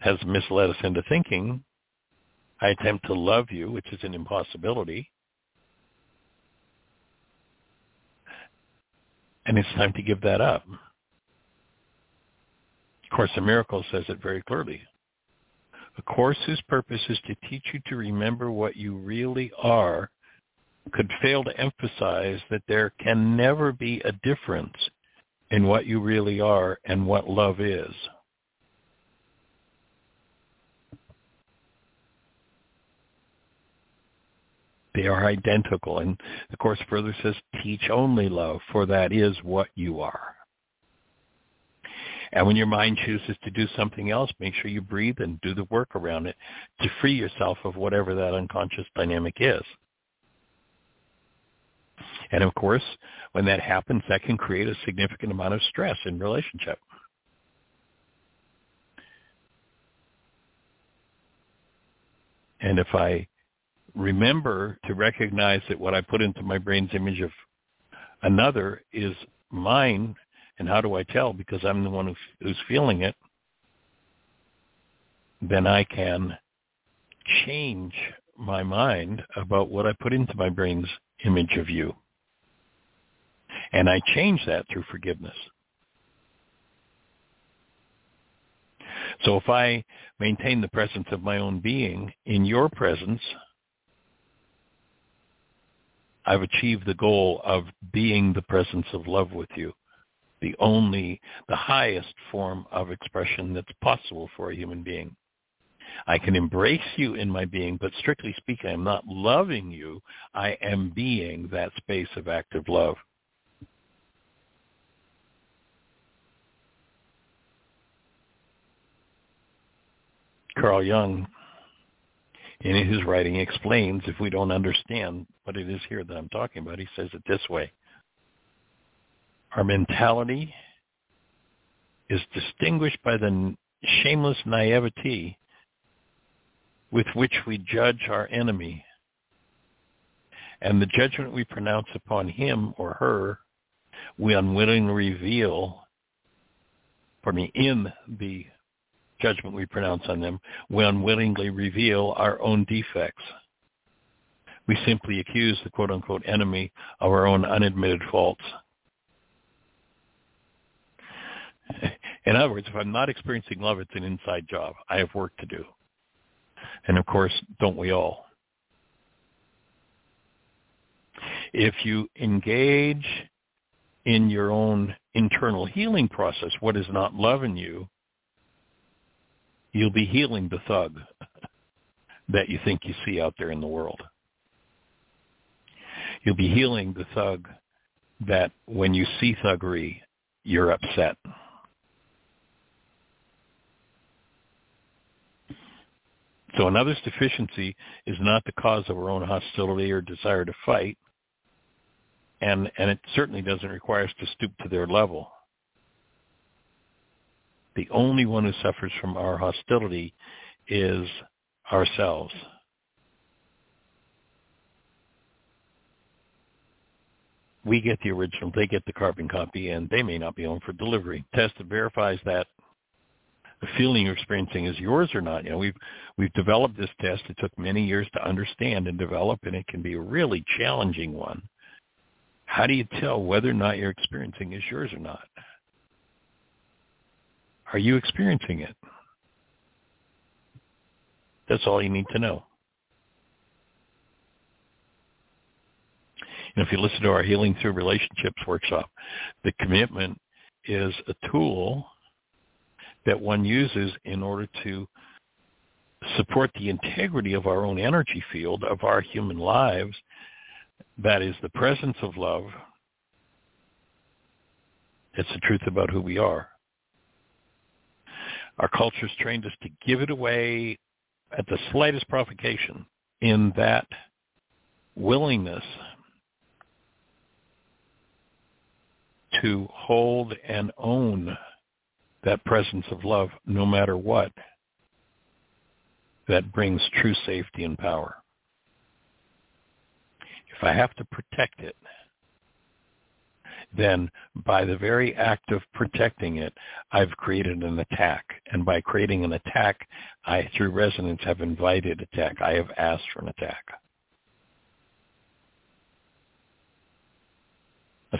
has misled us into thinking, I attempt to love you, which is an impossibility. And it's time to give that up. A Course in Miracles says it very clearly. A course whose purpose is to teach you to remember what you really are could fail to emphasize that there can never be a difference in what you really are and what love is. They are identical. And the Course further says, teach only love, for that is what you are. And when your mind chooses to do something else, make sure you breathe and do the work around it to free yourself of whatever that unconscious dynamic is. And of course, when that happens, that can create a significant amount of stress in relationship. And if I remember to recognize that what I put into my brain's image of another is mine and how do I tell? Because I'm the one who's, who's feeling it. Then I can change my mind about what I put into my brain's image of you. And I change that through forgiveness. So if I maintain the presence of my own being in your presence, I've achieved the goal of being the presence of love with you the only, the highest form of expression that's possible for a human being. I can embrace you in my being, but strictly speaking, I'm not loving you. I am being that space of active love. Carl Jung, in his writing, explains if we don't understand what it is here that I'm talking about, he says it this way. Our mentality is distinguished by the shameless naivety with which we judge our enemy. And the judgment we pronounce upon him or her, we unwittingly reveal, for me, in the judgment we pronounce on them, we unwittingly reveal our own defects. We simply accuse the quote-unquote enemy of our own unadmitted faults. In other words, if I'm not experiencing love, it's an inside job. I have work to do. And of course, don't we all? If you engage in your own internal healing process, what is not loving you, you'll be healing the thug that you think you see out there in the world. You'll be healing the thug that when you see thuggery, you're upset. So another's deficiency is not the cause of our own hostility or desire to fight, and, and it certainly doesn't require us to stoop to their level. The only one who suffers from our hostility is ourselves. We get the original, they get the carbon copy, and they may not be home for delivery. Test that verifies that the feeling you're experiencing is yours or not. You know, we've we've developed this test. It took many years to understand and develop, and it can be a really challenging one. How do you tell whether or not you're experiencing is yours or not? Are you experiencing it? That's all you need to know. And if you listen to our Healing Through Relationships workshop, the commitment is a tool that one uses in order to support the integrity of our own energy field of our human lives. That is the presence of love. It's the truth about who we are. Our culture's trained us to give it away at the slightest provocation in that willingness to hold and own that presence of love no matter what that brings true safety and power. If I have to protect it, then by the very act of protecting it, I've created an attack. And by creating an attack, I, through resonance, have invited attack. I have asked for an attack.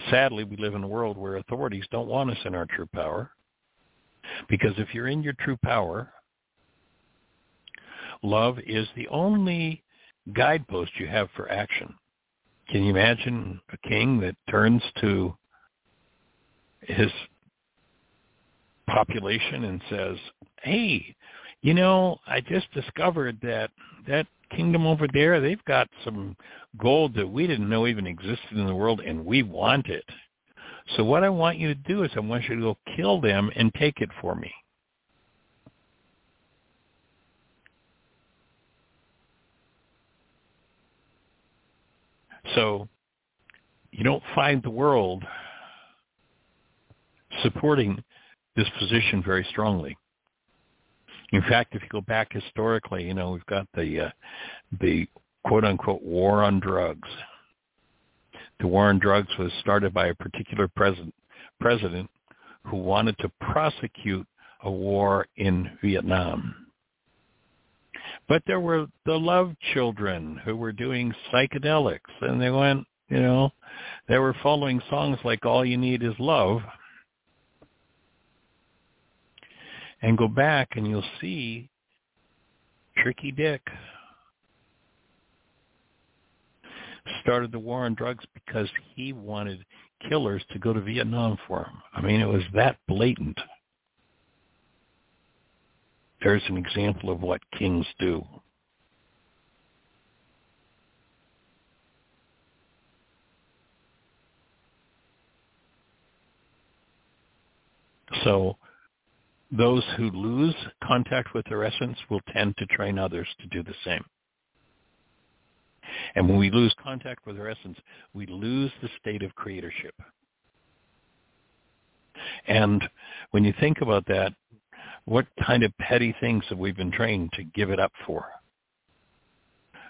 Sadly, we live in a world where authorities don't want us in our true power. Because if you're in your true power, love is the only guidepost you have for action. Can you imagine a king that turns to his population and says, "Hey, you know, I just discovered that that kingdom over there, they've got some gold that we didn't know even existed in the world and we want it. So what I want you to do is I want you to go kill them and take it for me." So you don't find the world supporting this position very strongly. In fact, if you go back historically, you know, we've got the uh, the quote unquote war on drugs. The war on drugs was started by a particular president president who wanted to prosecute a war in Vietnam. But there were the love children who were doing psychedelics and they went, you know, they were following songs like All You Need Is Love and go back and you'll see Tricky Dick started the war on drugs because he wanted killers to go to Vietnam for him. I mean, it was that blatant. There's an example of what kings do. So those who lose contact with their essence will tend to train others to do the same. And when we lose contact with our essence, we lose the state of creatorship. And when you think about that, what kind of petty things have we been trained to give it up for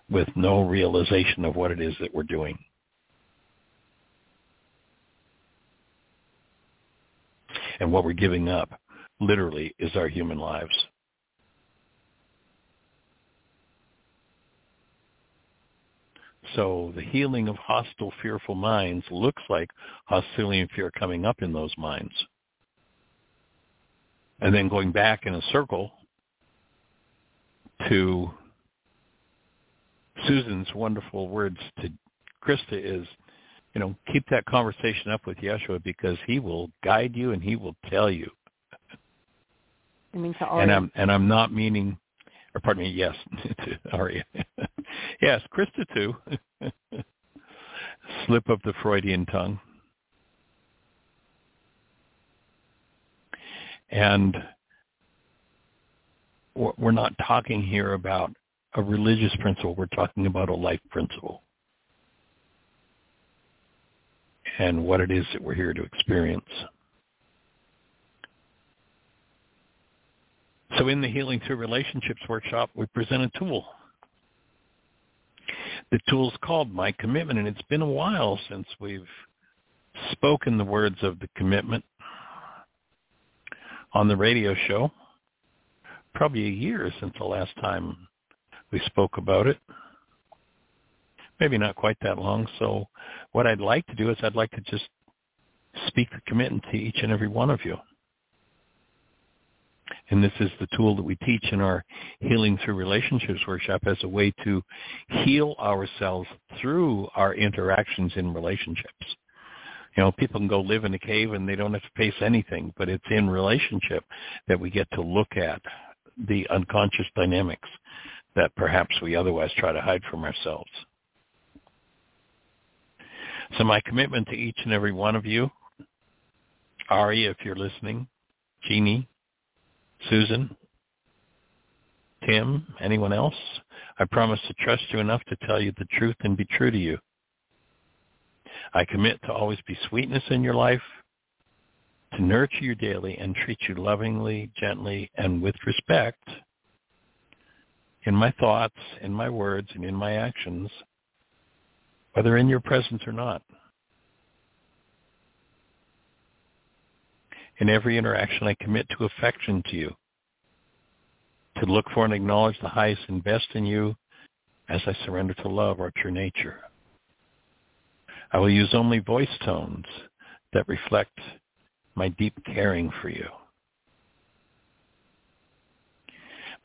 with no realization of what it is that we're doing? And what we're giving up literally is our human lives. So the healing of hostile, fearful minds looks like hostility and fear coming up in those minds. And then going back in a circle to Susan's wonderful words to Krista is, you know, keep that conversation up with Yeshua because he will guide you and he will tell you I mean to Arya. And I'm and I'm not meaning, or pardon me, yes, to Arya. yes, Krista too. Slip of the Freudian tongue. And we're not talking here about a religious principle. We're talking about a life principle. And what it is that we're here to experience. So in the Healing Through Relationships workshop, we present a tool. The tool is called My Commitment, and it's been a while since we've spoken the words of the commitment on the radio show. Probably a year since the last time we spoke about it. Maybe not quite that long. So what I'd like to do is I'd like to just speak the commitment to each and every one of you. And this is the tool that we teach in our Healing Through Relationships workshop as a way to heal ourselves through our interactions in relationships. You know, people can go live in a cave and they don't have to face anything, but it's in relationship that we get to look at the unconscious dynamics that perhaps we otherwise try to hide from ourselves. So my commitment to each and every one of you, Ari, if you're listening, Jeanie, Susan? Tim? Anyone else? I promise to trust you enough to tell you the truth and be true to you. I commit to always be sweetness in your life, to nurture you daily and treat you lovingly, gently, and with respect in my thoughts, in my words, and in my actions, whether in your presence or not. In every interaction, I commit to affection to you, to look for and acknowledge the highest and best in you as I surrender to love our true nature. I will use only voice tones that reflect my deep caring for you.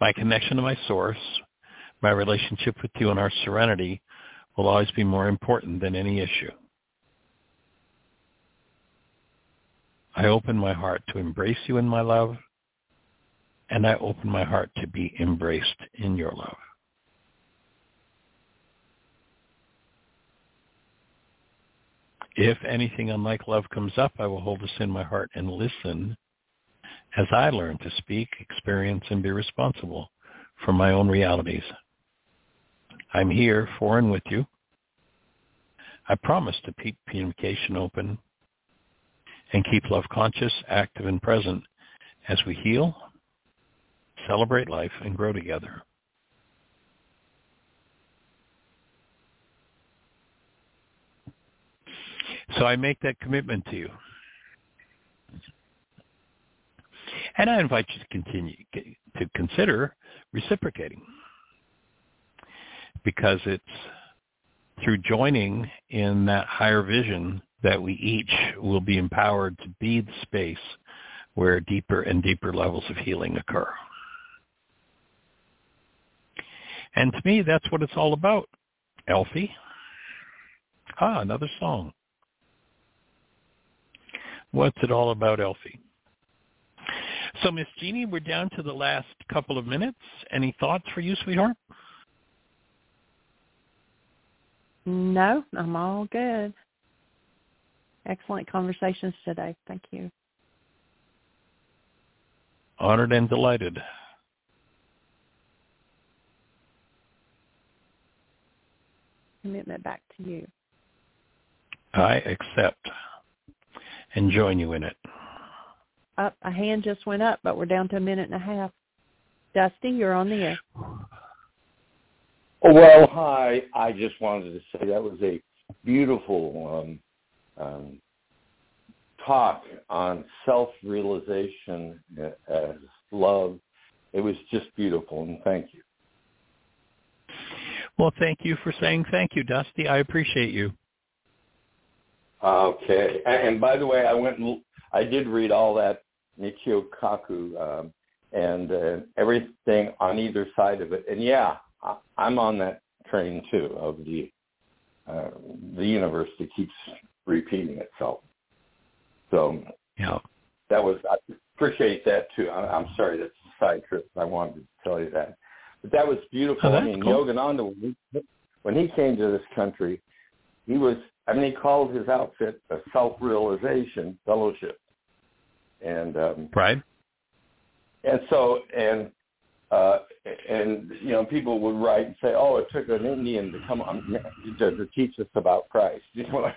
My connection to my source, my relationship with you and our serenity will always be more important than any issue. I open my heart to embrace you in my love, and I open my heart to be embraced in your love. If anything unlike love comes up, I will hold this in my heart and listen as I learn to speak, experience, and be responsible for my own realities. I'm here for and with you. I promise to keep communication open and keep love conscious, active, and present as we heal, celebrate life, and grow together. So I make that commitment to you. And I invite you to continue to consider reciprocating because it's through joining in that higher vision that we each will be empowered to be the space where deeper and deeper levels of healing occur. And to me, that's what it's all about, Alfie. Ah, another song. What's it all about, Alfie? So, Miss Jeanie, we're down to the last couple of minutes. Any thoughts for you, sweetheart? No, I'm all good. Excellent conversations today. Thank you. Honored and delighted. Commitment back to you. I accept and join you in it. Up, a hand just went up, but we're down to a minute and a half. Dusty, you're on the air. Well, hi. I just wanted to say that was a beautiful um, um, talk on self-realization as love. It was just beautiful, and thank you. Well, thank you for saying thank you, Dusty. I appreciate you. Okay. And by the way, I went and I did read all that Michio Kaku um, and uh, everything on either side of it. And yeah, I, I'm on that train too of the uh, the universe that keeps repeating itself. So yeah, that was I appreciate that too. I, I'm sorry that's a side trip. I wanted to tell you that, but that was beautiful. Oh, I mean, cool. Yogananda when he came to this country, he was I mean, he called his outfit a self-realization fellowship, and um, right, and so and uh, and you know people would write and say, "Oh, it took an Indian to come on to, to teach us about Christ," you know,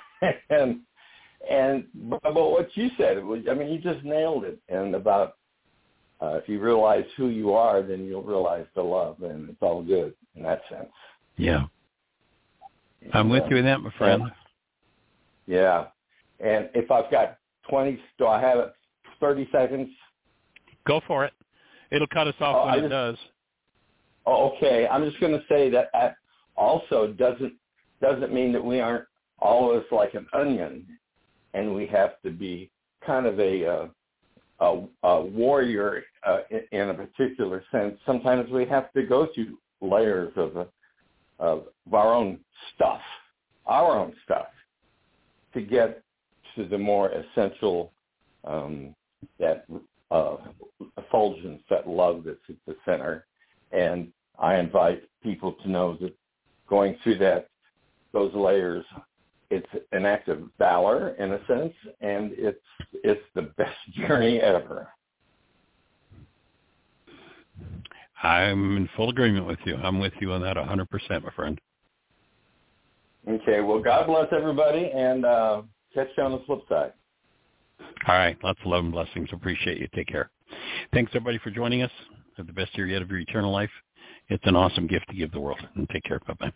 and and but, but what you said, it was, I mean, you just nailed it. And about uh, if you realize who you are, then you'll realize the love, and it's all good in that sense. Yeah, I'm with uh, you in that, my friend. Yeah. And if I've got 20, do I have it 30 seconds? Go for it. It'll cut us off Oh, when it does. Oh, okay. I'm just going to say that that also doesn't doesn't mean that we aren't us like an onion, and we have to be kind of a uh, a, a warrior uh, in, in a particular sense. Sometimes we have to go through layers of uh, of our own stuff, our own stuff, to get to the more essential um, that uh, effulgence, that love that's at the center. And I invite people to know that going through that those layers, it's an act of valor in a sense, and it's it's the best journey ever. I'm in full agreement with you. I'm with you on that 100%, my friend. Okay, well, God bless everybody, and uh, catch you on the flip side. All right. Lots of love and blessings. Appreciate you. Take care. Thanks, everybody, for joining us. Have the best year yet of your eternal life. It's an awesome gift to give the world. And take care. Bye-bye.